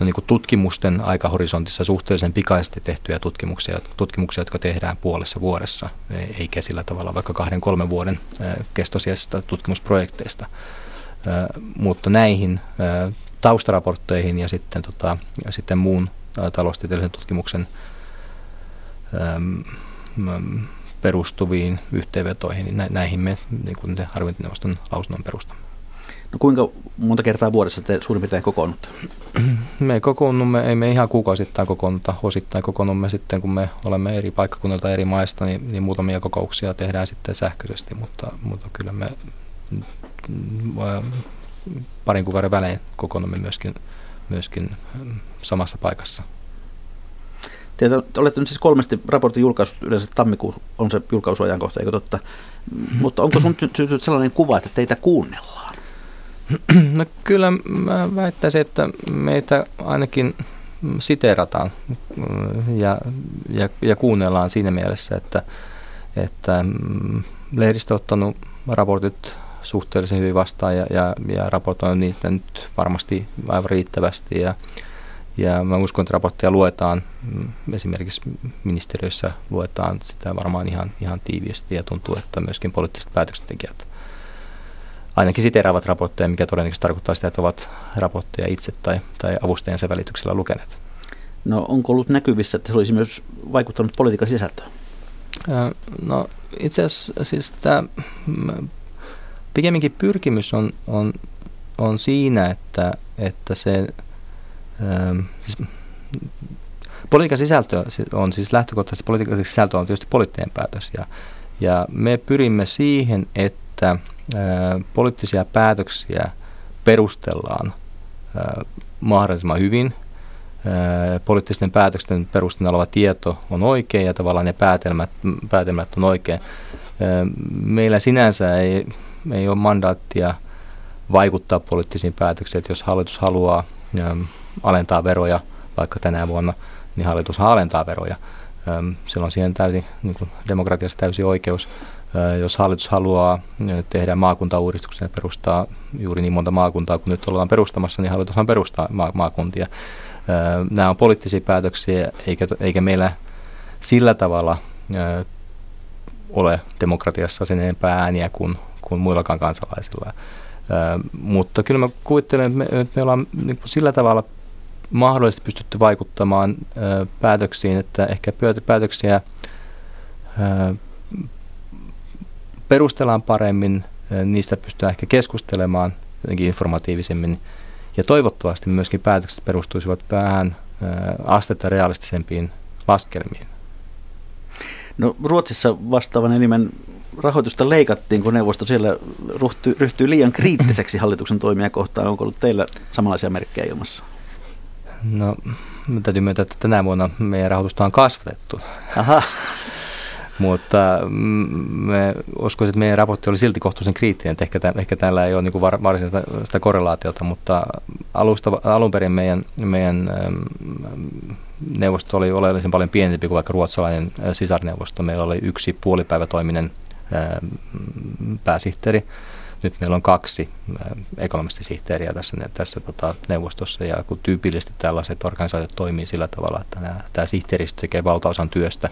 no niin kuin tutkimusten aikahorisontissa suhteellisen pikaisesti tehtyjä tutkimuksia, tutkimuksia, jotka tehdään puolessa vuodessa, e, eikä sillä tavalla vaikka kahden, kolmen vuoden kestoisista tutkimusprojekteista. Mutta näihin taustaraportteihin ja sitten, tota, ja sitten muun taloustieteellisen tutkimuksen perustuviin yhteenvetoihin, niin näihin me niin kuin arviointineuvoston lausunnon perustamme. No kuinka monta kertaa vuodessa te suurin piirtein kokoonnutte? Me kokoonnumme, ei me ihan kuukausittain kokoonnuta, osittain kokoonnumme sitten, kun me olemme eri paikkakunnilta eri maista, niin, niin muutamia kokouksia tehdään sitten sähköisesti, mutta, mutta kyllä me parin kuukauden välein kokoonnumme myöskin, myöskin samassa paikassa. Te olette nyt siis kolmesti raportin julkaisut, yleensä tammikuu on se julkaisuajankohta, eikö totta? Mm-hmm. Mutta onko sun syntynyt sellainen kuva, että teitä kuunnellaan? No kyllä mä väittäisin, että meitä ainakin siteerataan ja, ja, ja kuunnellaan siinä mielessä, että, että lehdistö on ottanut raportit suhteellisen hyvin vastaan ja, ja, ja raportoinut niitä nyt varmasti aivan riittävästi ja, ja mä uskon, että raportteja luetaan, esimerkiksi ministeriössä luetaan sitä varmaan ihan, ihan tiiviisti ja tuntuu, että myöskin poliittiset päätöksentekijät ainakin siteeraavat raportteja, mikä todennäköisesti tarkoittaa sitä, että ovat raportteja itse tai, tai avustajansa välityksellä lukeneet. No onko ollut näkyvissä, että se olisi myös vaikuttanut politiikan sisältöön? No itse asiassa siis tämä mm, pikemminkin pyrkimys on, on, on siinä, että, että se siis, politiikan sisältö on siis lähtökohtaisesti, politiikan sisältö on tietysti poliittinen päätös ja, ja me pyrimme siihen, että ä, poliittisia päätöksiä perustellaan ä, mahdollisimman hyvin. Ä, poliittisten päätösten perusteella oleva tieto on oikein ja tavallaan ne päätelmät, päätelmät on oikein. Meillä sinänsä ei, ei ole mandaattia vaikuttaa poliittisiin päätöksiin, että jos hallitus haluaa alentaa veroja, vaikka tänä vuonna, niin hallitus alentaa veroja. Silloin siihen täysin, niin kuin demokratiassa täysi oikeus. Jos hallitus haluaa tehdä maakuntauudistuksen ja perustaa juuri niin monta maakuntaa kuin nyt ollaan perustamassa, niin hallitushan perustaa ma- maakuntia. Nämä on poliittisia päätöksiä, eikä, eikä meillä sillä tavalla ole demokratiassa sen enempää ääniä kuin, kuin muillakaan kansalaisilla. mutta kyllä mä kuvittelen, että me, että me ollaan niin sillä tavalla mahdollisesti pystytty vaikuttamaan ö, päätöksiin, että ehkä päätöksiä ö, perustellaan paremmin, ö, niistä pystytään ehkä keskustelemaan jotenkin informatiivisemmin ja toivottavasti myöskin päätökset perustuisivat vähän astetta realistisempiin laskelmiin. No Ruotsissa vastaavan elimen rahoitusta leikattiin, kun neuvosto siellä ryhtyi, ryhtyi liian kriittiseksi hallituksen toimia kohtaan. Onko ollut teillä samanlaisia merkkejä ilmassa? No, täytyy myöntää, että tänä vuonna meidän rahoitusta on kasvatettu. Aha. Mutta mm, me uskoisin, että meidän raportti oli silti kohtuullisen kriittinen, että ehkä, tämän, ehkä täällä ei ole niin var, varsinaista sitä korrelaatiota, mutta alusta, alun perin meidän, meidän neuvosto oli oleellisen paljon pienempi kuin vaikka ruotsalainen sisarneuvosto. Meillä oli yksi puolipäivätoiminen pääsihteeri, nyt meillä on kaksi ekonomistisihteeriä tässä, tässä tota, neuvostossa ja kun tyypillisesti tällaiset organisaatiot toimii sillä tavalla, että nämä, tämä sihteeristö tekee valtaosan työstä,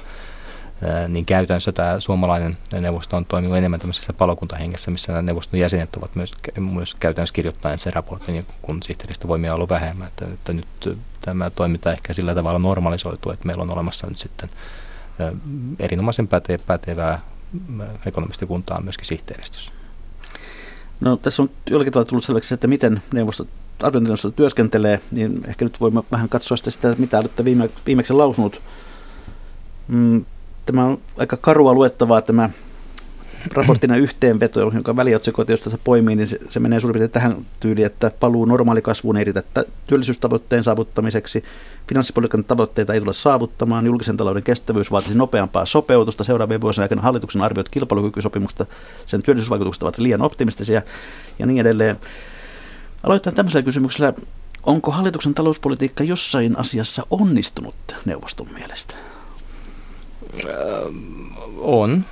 niin käytännössä tämä suomalainen neuvosto on toiminut enemmän tämmöisessä palokuntahengessä, missä nämä neuvoston jäsenet ovat myös, myös käytännössä kirjoittaneet sen raportin, kun sihteeristö voimia on ollut vähemmän. Että, että nyt tämä toiminta ehkä sillä tavalla normalisoitu, että meillä on olemassa nyt sitten erinomaisen pätevää ekonomistikuntaa myöskin sihteeristössä. No tässä on jollakin tavalla tullut selväksi, että miten neuvosto, arviointineuvosto työskentelee, niin ehkä nyt voimme vähän katsoa sitä, mitä olette viime, viimeksi lausunut. Mm, tämä on aika karua luettavaa tämä raporttina yhteenveto, jonka väliotsikoita, josta se poimii, niin se, se menee suurin piirtein tähän tyyliin, että paluu normaalikasvuun ei riitä työllisyystavoitteen saavuttamiseksi, finanssipolitiikan tavoitteita ei tule saavuttamaan, julkisen talouden kestävyys vaatisi nopeampaa sopeutusta. Seuraavien vuosien aikana hallituksen arviot kilpailukykysopimuksesta, sen työllisyysvaikutukset ovat liian optimistisia ja niin edelleen. Aloitetaan tämmöisellä kysymyksellä, onko hallituksen talouspolitiikka jossain asiassa onnistunut neuvoston mielestä? On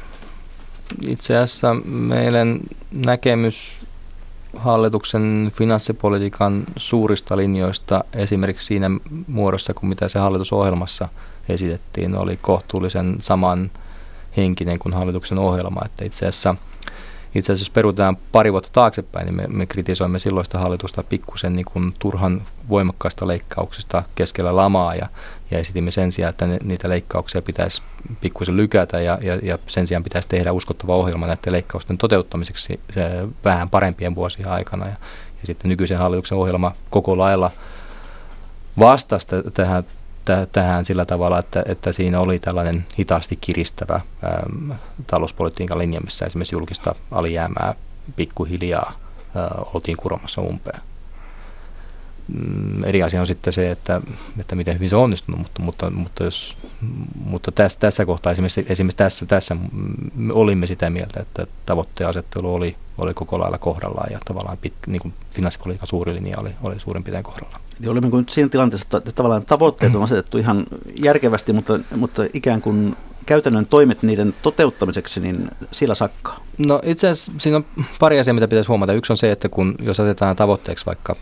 itse asiassa meidän näkemys hallituksen finanssipolitiikan suurista linjoista esimerkiksi siinä muodossa kuin mitä se hallitusohjelmassa esitettiin oli kohtuullisen saman henkinen kuin hallituksen ohjelma. Että itse asiassa – itse asiassa jos perutaan pari vuotta taaksepäin, niin me, me kritisoimme silloista hallitusta pikkusen niin kuin turhan voimakkaista leikkauksista keskellä lamaa ja, ja esitimme sen sijaan, että ne, niitä leikkauksia pitäisi pikkusen lykätä ja, ja, ja sen sijaan pitäisi tehdä uskottava ohjelma näiden leikkausten toteuttamiseksi se vähän parempien vuosien aikana. Ja, ja sitten nykyisen hallituksen ohjelma koko lailla vastasi tähän tähän sillä tavalla, että, että siinä oli tällainen hitaasti kiristävä äm, talouspolitiikan linja, missä esimerkiksi julkista alijäämää pikkuhiljaa ä, oltiin kuromassa umpeen. Mm, eri asia on sitten se, että, että miten hyvin se on onnistunut, mutta, mutta, mutta, jos, mutta tässä, tässä kohtaa esimerkiksi, esimerkiksi tässä, tässä me olimme sitä mieltä, että tavoitteen asettelu oli, oli koko lailla kohdallaan ja tavallaan pit, niin kuin finanssipolitiikan suuri linja oli, oli suurin piirtein kohdallaan. Eli olemme nyt siinä tilanteessa, että tavallaan tavoitteet on asetettu ihan järkevästi, mutta, mutta ikään kuin käytännön toimet niiden toteuttamiseksi, niin sillä sakkaa? No itse asiassa siinä on pari asiaa, mitä pitäisi huomata. Yksi on se, että kun jos asetetaan tavoitteeksi vaikka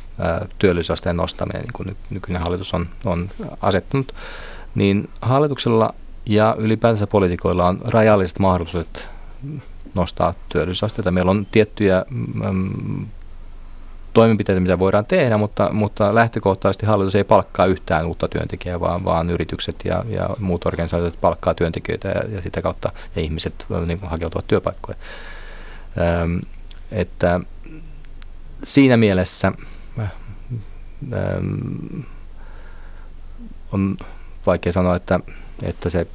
työllisyysasteen nostaminen, niin kuin nykyinen hallitus on, on asettanut, niin hallituksella ja ylipäätänsä poliitikoilla on rajalliset mahdollisuudet nostaa työllisyysasteita. Meillä on tiettyjä mm, toimenpiteitä, mitä voidaan tehdä, mutta, mutta lähtökohtaisesti hallitus ei palkkaa yhtään uutta työntekijää, vaan, vaan yritykset ja, ja muut organisaatiot palkkaa työntekijöitä ja, ja sitä kautta ja ihmiset niin kuin, hakeutuvat työpaikkoja. Öm, että siinä mielessä öm, on vaikea sanoa, että, että se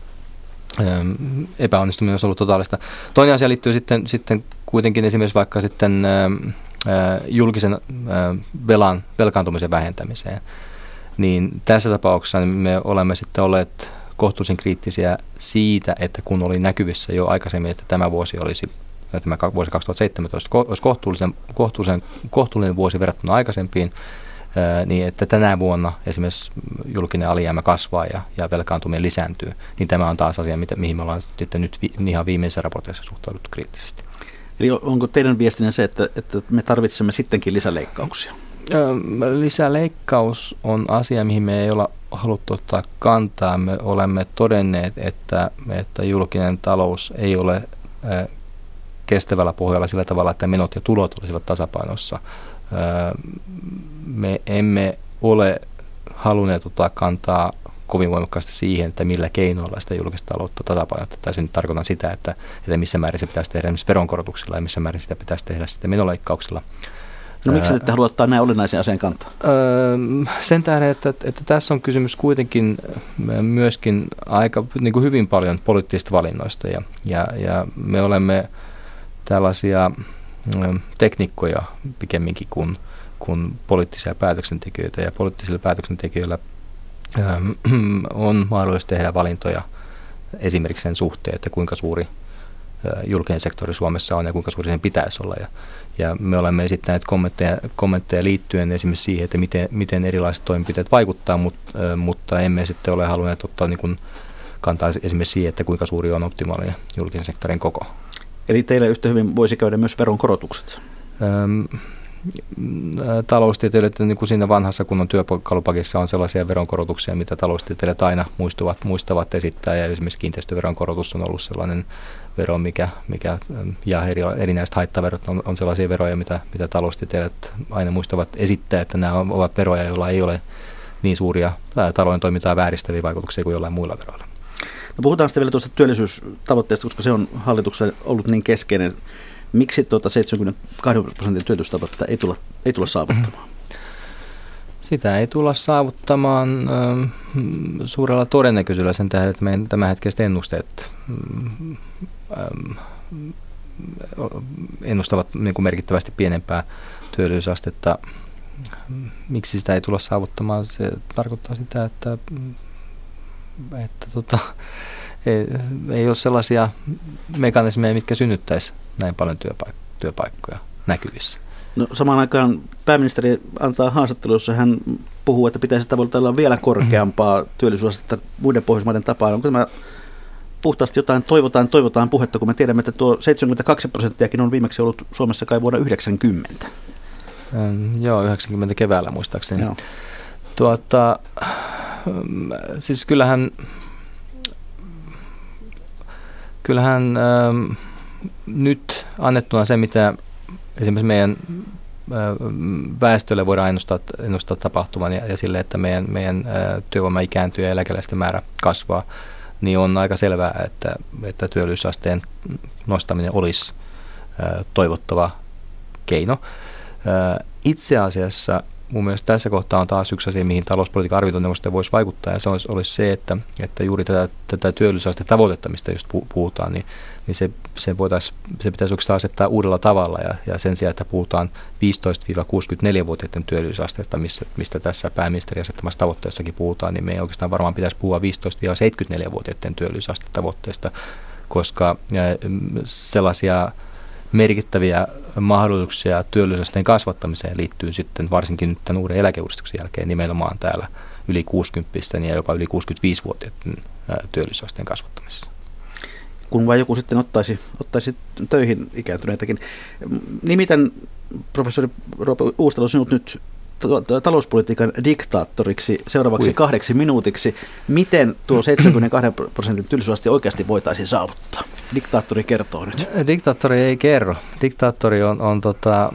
öm, epäonnistuminen olisi ollut totaalista. Toinen asia liittyy sitten, sitten kuitenkin esimerkiksi vaikka sitten julkisen velan, velkaantumisen vähentämiseen, niin tässä tapauksessa me olemme sitten olleet kohtuullisen kriittisiä siitä, että kun oli näkyvissä jo aikaisemmin, että tämä vuosi olisi tämä vuosi 2017 olisi kohtuullisen, kohtuullisen, kohtuullinen vuosi verrattuna aikaisempiin, niin että tänä vuonna esimerkiksi julkinen alijäämä kasvaa ja, ja velkaantuminen lisääntyy, niin tämä on taas asia, mihin me ollaan nyt ihan viimeisessä raportissa suhtauduttu kriittisesti. Eli onko teidän viestinne se, että, että me tarvitsemme sittenkin lisäleikkauksia? Lisäleikkaus on asia, mihin me ei olla haluttu ottaa kantaa. Me olemme todenneet, että, että julkinen talous ei ole kestävällä pohjalla sillä tavalla, että menot ja tulot olisivat tasapainossa. Me emme ole halunneet ottaa kantaa kovin voimakkaasti siihen, että millä keinoilla sitä julkista taloutta tasapainotettaisiin. Nyt tarkoitan sitä, että, että missä määrin se pitäisi tehdä esimerkiksi veronkorotuksilla ja missä määrin sitä pitäisi tehdä sitten menoleikkauksilla. No miksi ette halua ottaa näin olennaisen aseen kantaa? Öö, sen tähden, että, että tässä on kysymys kuitenkin myöskin aika niin kuin hyvin paljon poliittisista valinnoista ja, ja, ja me olemme tällaisia teknikkoja pikemminkin kuin, kuin poliittisia päätöksentekijöitä ja poliittisilla päätöksentekijöillä on mahdollista tehdä valintoja esimerkiksi sen suhteen, että kuinka suuri julkinen sektori Suomessa on ja kuinka suuri sen pitäisi olla. Ja, ja me olemme esittäneet kommentteja, kommentteja liittyen esimerkiksi siihen, että miten, miten erilaiset toimenpiteet vaikuttaa, mutta, mutta emme sitten ole halunneet ottaa niin kuin kantaa esimerkiksi siihen, että kuinka suuri on optimaalinen julkisen sektorin koko. Eli teillä yhtä hyvin voisi käydä myös veronkorotukset? Öm, taloustieteilijät niin kuin siinä vanhassa kunnon työkalupakissa on sellaisia veronkorotuksia, mitä taloustieteilijät aina muistuvat, muistavat esittää. Ja esimerkiksi kiinteistöveron korotus on ollut sellainen vero, mikä, mikä ja eri, erinäiset haittaverot on, on sellaisia veroja, mitä, mitä taloustieteilijät aina muistavat esittää, että nämä ovat veroja, joilla ei ole niin suuria talouden toimintaa vääristäviä vaikutuksia kuin jollain muilla veroilla. No puhutaan sitten vielä tuosta työllisyystavoitteesta, koska se on hallituksen ollut niin keskeinen Miksi tuota 72 prosentin työllisyystavoitetta ei tulla, ei tulla saavuttamaan? Sitä ei tulla saavuttamaan äh, suurella todennäköisyydellä sen tähden, että meidän tämänhetkiset ennusteet äh, ennustavat niin kuin merkittävästi pienempää työllisyysastetta. Miksi sitä ei tulla saavuttamaan? Se tarkoittaa sitä, että, että tota, ei, ei ole sellaisia mekanismeja, mitkä synnyttäisi näin paljon työpaik- työpaikkoja näkyvissä. No, samaan aikaan pääministeri antaa haastattelu, jossa hän puhuu, että pitäisi tavoitella vielä korkeampaa työllisyysastetta muiden Pohjoismaiden tapaan. Onko tämä puhtaasti jotain toivotaan, toivotaan puhetta, kun me tiedämme, että tuo 72 prosenttiakin on viimeksi ollut Suomessa kai vuonna 90? Ähm, joo, 90 keväällä muistaakseni. Joo. Tuota, siis kyllähän, kyllähän ähm, nyt annettuna se, mitä esimerkiksi meidän väestölle voidaan ennustaa, ennustaa tapahtuman ja, ja sille, että meidän, meidän työvoima ikääntyy ja eläkeläisten määrä kasvaa, niin on aika selvää, että, että työllisyysasteen nostaminen olisi toivottava keino. Itse asiassa mun mielestä tässä kohtaa on taas yksi asia, mihin talouspolitiikan arviointineuvosto voisi vaikuttaa, ja se olisi, olisi se, että, että juuri tätä, tätä työllisyysasteen tavoitetta, mistä just puhutaan, niin niin se, se, se pitäisi oikeastaan asettaa uudella tavalla ja, ja sen sijaan, että puhutaan 15-64-vuotiaiden työllisyysasteesta, missä, mistä tässä pääministeri asettamassa tavoitteessakin puhutaan, niin meidän oikeastaan varmaan pitäisi puhua 15-74-vuotiaiden työllisyysastetavoitteesta, koska sellaisia merkittäviä mahdollisuuksia työllisyysasteen kasvattamiseen liittyy sitten varsinkin nyt tämän uuden eläkeuudistuksen jälkeen nimenomaan täällä yli 60 ja jopa yli 65-vuotiaiden työllisyysasteen kasvattamisessa kun vain joku sitten ottaisi, ottaisi töihin ikääntyneitäkin. Nimitän professori Roope Uustalo sinut nyt talouspolitiikan diktaattoriksi seuraavaksi Ui. kahdeksi minuutiksi. Miten tuo 72 prosentin työllisyysaste oikeasti voitaisiin saavuttaa? Diktaattori kertoo nyt. Diktaattori ei kerro. Diktaattori on, on tota, äh,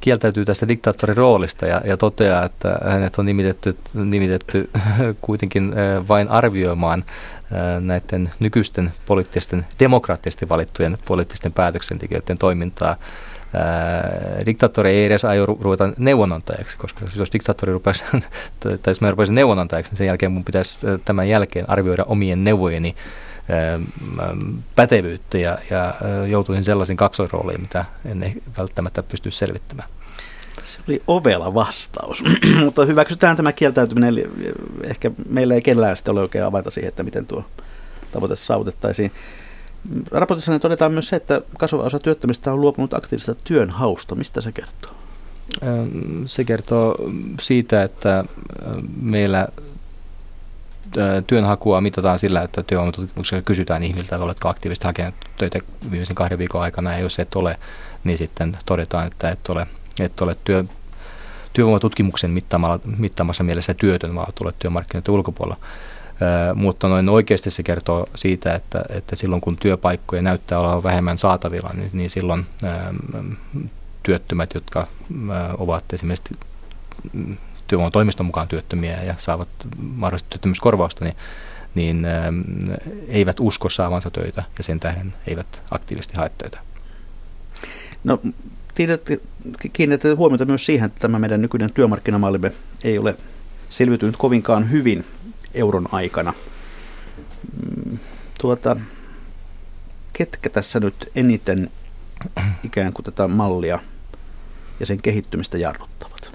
kieltäytyy tästä diktaattorin roolista ja, ja toteaa, että hänet on nimitetty, nimitetty kuitenkin äh, vain arvioimaan näiden nykyisten poliittisten, demokraattisesti valittujen poliittisten päätöksentekijöiden toimintaa. diktaattori ei edes aio ruveta neuvonantajaksi, koska jos diktaattori rupeaisi, tai jos mä rupaisin neuvonantajaksi, niin sen jälkeen mun pitäisi tämän jälkeen arvioida omien neuvojeni pätevyyttä ja, ja joutuisin sellaisen kaksoisrooliin, mitä en välttämättä pysty selvittämään. Se oli ovela vastaus, mutta hyväksytään tämä kieltäytyminen, eli ehkä meillä ei kellään sitten ole oikein avainta siihen, että miten tuo tavoite saavutettaisiin. Raportissa todetaan myös se, että kasvava osa työttömistä on luopunut aktiivisesta työnhausta. Mistä se kertoo? Se kertoo siitä, että meillä työnhakua mitataan sillä, että työvoimatutkimuksessa kysytään ihmiltä, että oletko aktiivisesti hakenut töitä viimeisen kahden viikon aikana, ja jos et ole, niin sitten todetaan, että et ole että olet työ, työvoimatutkimuksen mittaamassa mielessä työtön, vaan olet työmarkkinoiden ulkopuolella. Mutta noin oikeasti se kertoo siitä, että, että silloin kun työpaikkoja näyttää olevan vähemmän saatavilla, niin, niin silloin työttömät, jotka ovat esimerkiksi työvoimatoimiston mukaan työttömiä ja saavat mahdollisesti työttömyyskorvausta, niin, niin eivät usko saavansa töitä ja sen tähden eivät aktiivisesti hae töitä. No kiinnitetään huomiota myös siihen, että tämä meidän nykyinen työmarkkinamallimme ei ole selviytynyt kovinkaan hyvin euron aikana. Mm, tuota, ketkä tässä nyt eniten ikään kuin tätä mallia ja sen kehittymistä jarruttavat?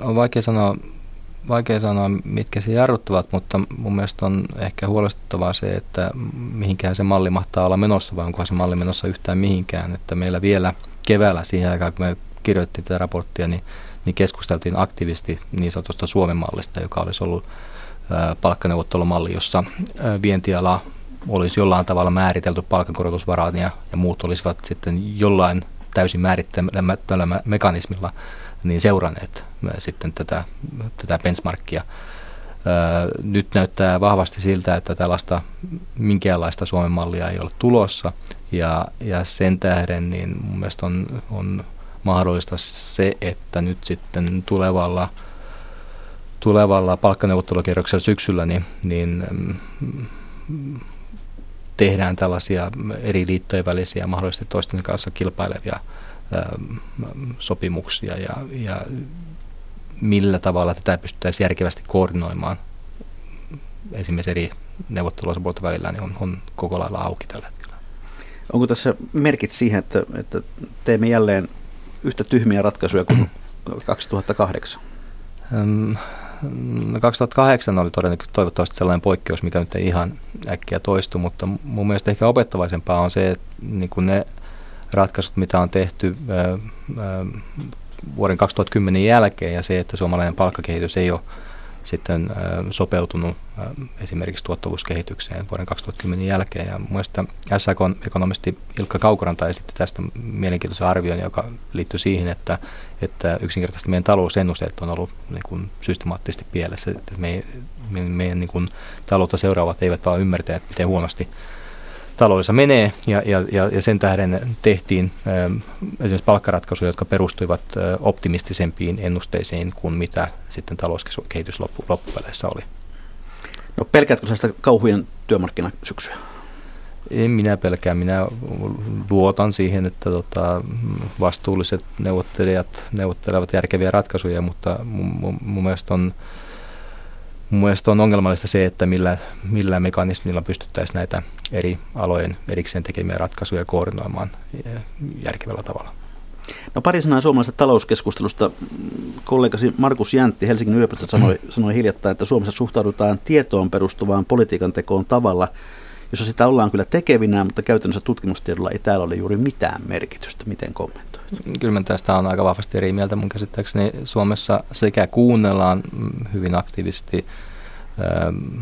On vaikea sanoa, vaikea sanoa, mitkä se jarruttavat, mutta mun mielestä on ehkä huolestuttavaa se, että mihinkään se malli mahtaa olla menossa, vai onkohan se malli menossa yhtään mihinkään. Että meillä vielä – keväällä siihen aikaan, kun me kirjoittiin tätä raporttia, niin, niin keskusteltiin aktiivisesti niin sanotusta Suomen mallista, joka olisi ollut palkkaneuvottelumalli, jossa vientiala olisi jollain tavalla määritelty palkankorotusvaraan ja, ja muut olisivat sitten jollain täysin määrittämättömällä mekanismilla niin seuranneet sitten tätä, tätä benchmarkia. Nyt näyttää vahvasti siltä, että tällaista minkäänlaista Suomen mallia ei ole tulossa. Ja, ja sen tähden niin mun mielestä on, on mahdollista se, että nyt sitten tulevalla, tulevalla palkkaneuvottelukierroksella syksyllä niin, niin mm, tehdään tällaisia eri liittojen välisiä mahdollisesti toisten kanssa kilpailevia sopimuksia ja, ja millä tavalla tätä pystyttäisiin järkevästi koordinoimaan esimerkiksi eri neuvotteluosapuolten välillä, niin on, on koko lailla auki tällä hetkellä. Onko tässä merkit siihen, että, että teemme jälleen yhtä tyhmiä ratkaisuja kuin 2008? 2008 oli todennäköisesti toivottavasti sellainen poikkeus, mikä nyt ei ihan äkkiä toistu, mutta mun mielestä ehkä opettavaisempaa on se, että niin kuin ne ratkaisut, mitä on tehty vuoden 2010 jälkeen ja se, että suomalainen palkkakehitys ei ole sitten sopeutunut esimerkiksi tuottavuuskehitykseen vuoden 2010 jälkeen. Ja mielestäni SAK-ekonomisti Ilkka Kaukoranta esitti tästä mielenkiintoisen arvion, joka liittyy siihen, että, että yksinkertaisesti meidän talousennusteet on ollut niin kuin systemaattisesti pielessä. Että me, me, meidän niin kuin, taloutta seuraavat eivät vaan ymmärtää, että miten huonosti taloudessa menee ja, ja, ja, sen tähden tehtiin ähm, esimerkiksi palkkaratkaisuja, jotka perustuivat äh, optimistisempiin ennusteisiin kuin mitä sitten talouskehitys loppu, loppupeleissä oli. No pelkäätkö sellaista kauhujen työmarkkinasyksyä? En minä pelkää, minä luotan siihen, että tota, vastuulliset neuvottelijat neuvottelevat järkeviä ratkaisuja, mutta mun, mun, mun mielestä on Mun mielestä on ongelmallista se, että millä, millä mekanismilla pystyttäisiin näitä eri alojen erikseen tekemiä ratkaisuja koordinoimaan järkevällä tavalla. No pari sanaa suomalaisesta talouskeskustelusta. Kollegasi Markus Jäntti Helsingin yliopistosta sanoi, sanoi hiljattain, että Suomessa suhtaudutaan tietoon perustuvaan politiikan tekoon tavalla, jossa sitä ollaan kyllä tekevinä, mutta käytännössä tutkimustiedolla ei täällä ole juuri mitään merkitystä. Miten kommentoit? Kyllä tästä on aika vahvasti eri mieltä mun käsittääkseni. Suomessa sekä kuunnellaan hyvin aktiivisesti ähm,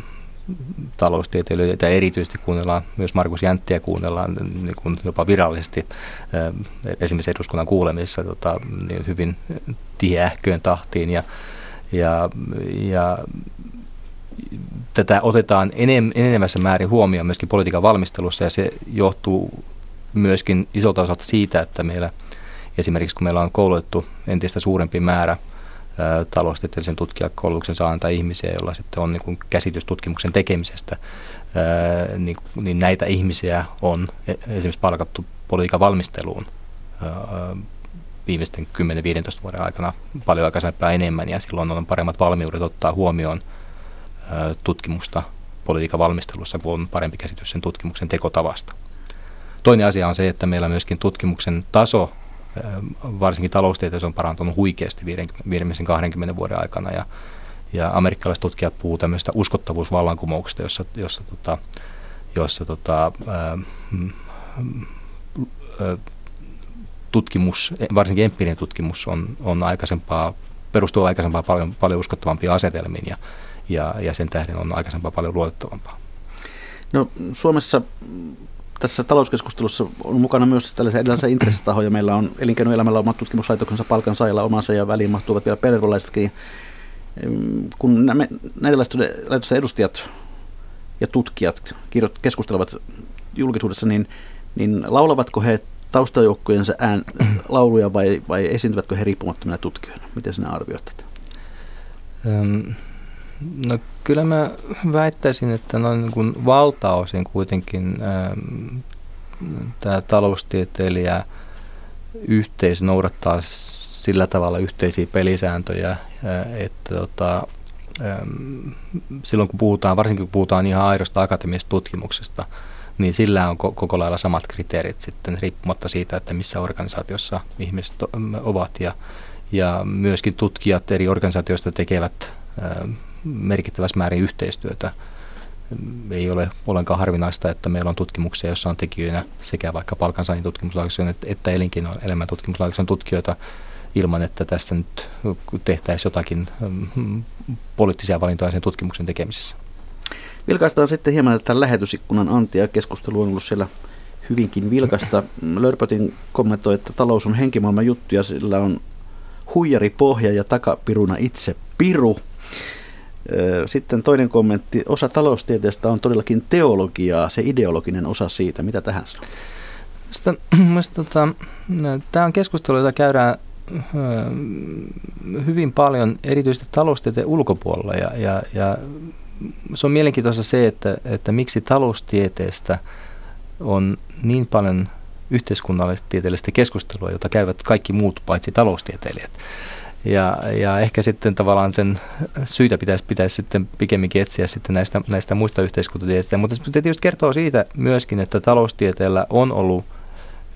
taloustieteilijöitä erityisesti kuunnellaan, myös Markus Jänttiä kuunnellaan niin kuin jopa virallisesti ähm, esimerkiksi eduskunnan kuulemisessa tota, niin hyvin tiehköön tahtiin ja, ja, ja tätä otetaan enem, enemmässä määrin huomioon myöskin politiikan valmistelussa ja se johtuu myöskin isolta osalta siitä, että meillä esimerkiksi kun meillä on koulutettu entistä suurempi määrä taloustieteellisen tutkijakoulutuksen saaneita ihmisiä, joilla sitten on niin kuin käsitys tutkimuksen tekemisestä, niin, niin näitä ihmisiä on e, esimerkiksi palkattu politiikan valmisteluun viimeisten 10-15 vuoden aikana paljon aikaisempaa enemmän ja silloin on paremmat valmiudet ottaa huomioon tutkimusta politiikan valmistelussa, kun on parempi käsitys sen tutkimuksen tekotavasta. Toinen asia on se, että meillä myöskin tutkimuksen taso, varsinkin taloustieteessä on parantunut huikeasti viimeisen 20 vuoden aikana ja, ja amerikkalaiset tutkijat puhuvat tämmöistä uskottavuusvallankumouksesta, jossa, jossa, tota, jossa tota, ää, tutkimus, varsinkin empiirinen tutkimus on, on aikaisempaa, perustuu aikaisempaa paljon, paljon uskottavampiin asetelmiin ja, ja, ja sen tähden on aikaisempaa paljon luotettavampaa. No, Suomessa tässä talouskeskustelussa on mukana myös tällaisia erilaisia intressitahoja. Meillä on elinkeinoelämällä omat tutkimuslaitoksensa, palkansaajilla omansa ja väliin mahtuvat vielä pelerivolaisetkin. Kun nämä laitosten edustajat ja tutkijat keskustelevat julkisuudessa, niin, niin laulavatko he taustajoukkojensa ään, lauluja vai, vai esiintyvätkö he riippumattomina tutkijoina? Miten sinä arvioit tätä? No kyllä mä väittäisin, että noin niin kuin valtaosin kuitenkin ähm, tämä taloustieteilijä yhteisö noudattaa sillä tavalla yhteisiä pelisääntöjä, äh, että tota, ähm, silloin kun puhutaan, varsinkin kun puhutaan ihan aidosta akateemisesta tutkimuksesta, niin sillä on koko lailla samat kriteerit sitten riippumatta siitä, että missä organisaatiossa ihmiset ovat. Ja, ja myöskin tutkijat eri organisaatioista tekevät ähm, merkittävässä määrin yhteistyötä. Ei ole ollenkaan harvinaista, että meillä on tutkimuksia, joissa on tekijöinä sekä vaikka palkansaajien tutkimuslaitoksen että elinkeinoelämän tutkimuslaitoksen tutkijoita ilman, että tässä nyt tehtäisiin jotakin mm, poliittisia valintoja sen tutkimuksen tekemisessä. Vilkaistaan sitten hieman tätä lähetysikkunan antia. Keskustelu on ollut siellä hyvinkin vilkasta. Lörpötin kommentoi, että talous on henkimaailman juttu ja sillä on huijari pohja ja takapiruna itse piru. Sitten toinen kommentti. Osa taloustieteestä on todellakin teologiaa, se ideologinen osa siitä. Mitä tähän sanoo? Sitä, tota, tämä on keskustelu, jota käydään hyvin paljon erityisesti taloustieteen ulkopuolella ja, ja, ja se on mielenkiintoista se, että, että miksi taloustieteestä on niin paljon yhteiskunnallista tieteellistä keskustelua, jota käyvät kaikki muut paitsi taloustieteilijät. Ja, ja ehkä sitten tavallaan sen syitä pitäisi, pitäisi sitten pikemminkin etsiä sitten näistä, näistä muista yhteiskuntatieteistä. Mutta se tietysti kertoo siitä myöskin, että taloustieteellä on ollut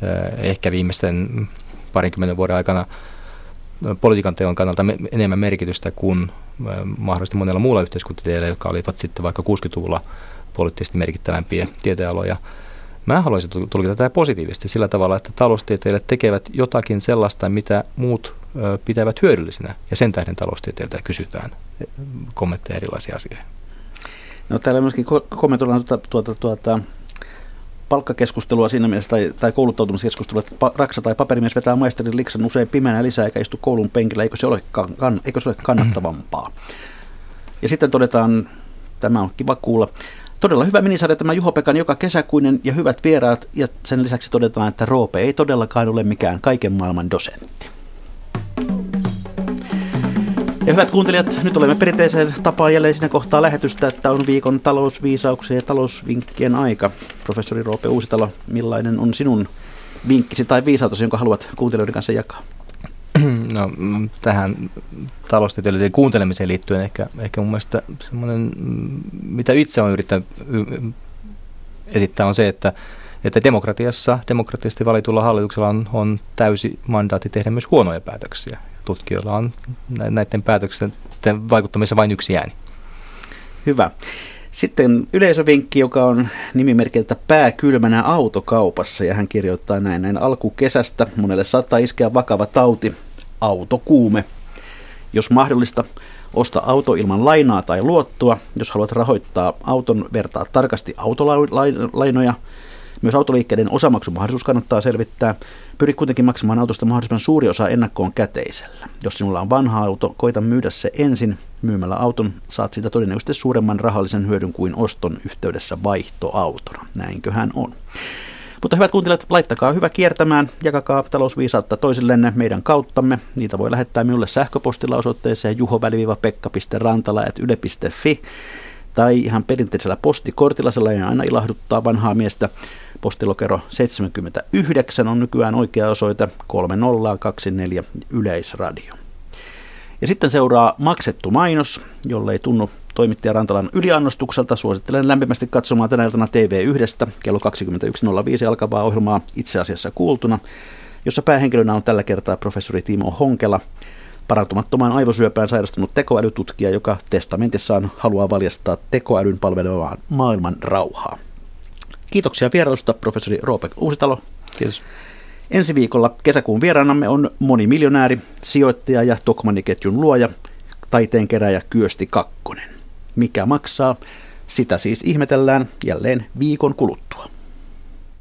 eh, ehkä viimeisten parinkymmenen vuoden aikana politiikan teon kannalta enemmän merkitystä kuin eh, mahdollisesti monella muulla yhteiskuntatieteellä, jotka olivat sitten vaikka 60-luvulla poliittisesti merkittävämpiä tieteenaloja. Mä haluaisin tulkita tätä positiivisesti sillä tavalla, että taloustieteilijät tekevät jotakin sellaista, mitä muut pitävät hyödyllisenä. Ja sen tähden taloustieteiltä kysytään kommentteja erilaisia asioihin. No, täällä myöskin kommentoidaan tuota, tuota, tuota, palkkakeskustelua siinä mielessä tai, tai kouluttautumiskeskustelua, että raksa tai paperimies vetää maisterin liksan usein pimeänä lisää eikä istu koulun penkillä, eikö se ole, kann, eikö se ole kannattavampaa. Ja sitten todetaan, tämä on kiva kuulla, Todella hyvä minisarja tämä Juho Pekan joka kesäkuinen ja hyvät vieraat. Ja sen lisäksi todetaan, että Roope ei todellakaan ole mikään kaiken maailman dosentti. Ja hyvät kuuntelijat, nyt olemme perinteiseen tapaan jälleen siinä kohtaa lähetystä, että on viikon talousviisauksia ja talousvinkkien aika. Professori Roope Uusitalo, millainen on sinun vinkkisi tai viisautasi, jonka haluat kuuntelijoiden kanssa jakaa? No, mm, tähän taloustieteilijöiden kuuntelemiseen liittyen ehkä, ehkä mun mielestä semmoinen, mm, mitä itse olen yrittänyt esittää on se, että, että demokratiassa, demokraattisesti valitulla hallituksella on, on täysi mandaatti tehdä myös huonoja päätöksiä. Tutkijoilla on näiden päätöksien vaikuttamisessa vain yksi ääni. Hyvä. Sitten yleisövinkki, joka on nimimerkiltä pääkylmänä autokaupassa ja hän kirjoittaa näin, näin alkukesästä. Monelle saattaa iskeä vakava tauti, autokuume. Jos mahdollista, osta auto ilman lainaa tai luottoa. Jos haluat rahoittaa auton, vertaa tarkasti autolainoja – myös autoliikkeiden osamaksumahdollisuus kannattaa selvittää. Pyri kuitenkin maksamaan autosta mahdollisimman suuri osa ennakkoon käteisellä. Jos sinulla on vanha auto, koita myydä se ensin. Myymällä auton saat siitä todennäköisesti suuremman rahallisen hyödyn kuin oston yhteydessä vaihtoautona. Näinköhän on. Mutta hyvät kuuntelijat, laittakaa hyvä kiertämään, jakakaa talousviisautta toisillenne meidän kauttamme. Niitä voi lähettää minulle sähköpostilla osoitteeseen juho-pekka.rantala.yle.fi tai ihan perinteisellä postikortilla, sellainen aina ilahduttaa vanhaa miestä. Postilokero 79 on nykyään oikea osoite 3024 Yleisradio. Ja sitten seuraa maksettu mainos, jolle ei tunnu toimittaja Rantalan yliannostukselta. Suosittelen lämpimästi katsomaan tänä iltana TV1 kello 21.05 alkavaa ohjelmaa itse asiassa kuultuna, jossa päähenkilönä on tällä kertaa professori Timo Honkela, parantumattomaan aivosyöpään sairastunut tekoälytutkija, joka testamentissaan haluaa valjastaa tekoälyn palvelemaan maailman rauhaa. Kiitoksia vierailusta, professori Roope Uusitalo. Kiitos. Ensi viikolla kesäkuun vieraanamme on monimiljonääri, sijoittaja ja Tokmanni-ketjun luoja, taiteen keräjä Kyösti Kakkonen. Mikä maksaa? Sitä siis ihmetellään jälleen viikon kuluttua.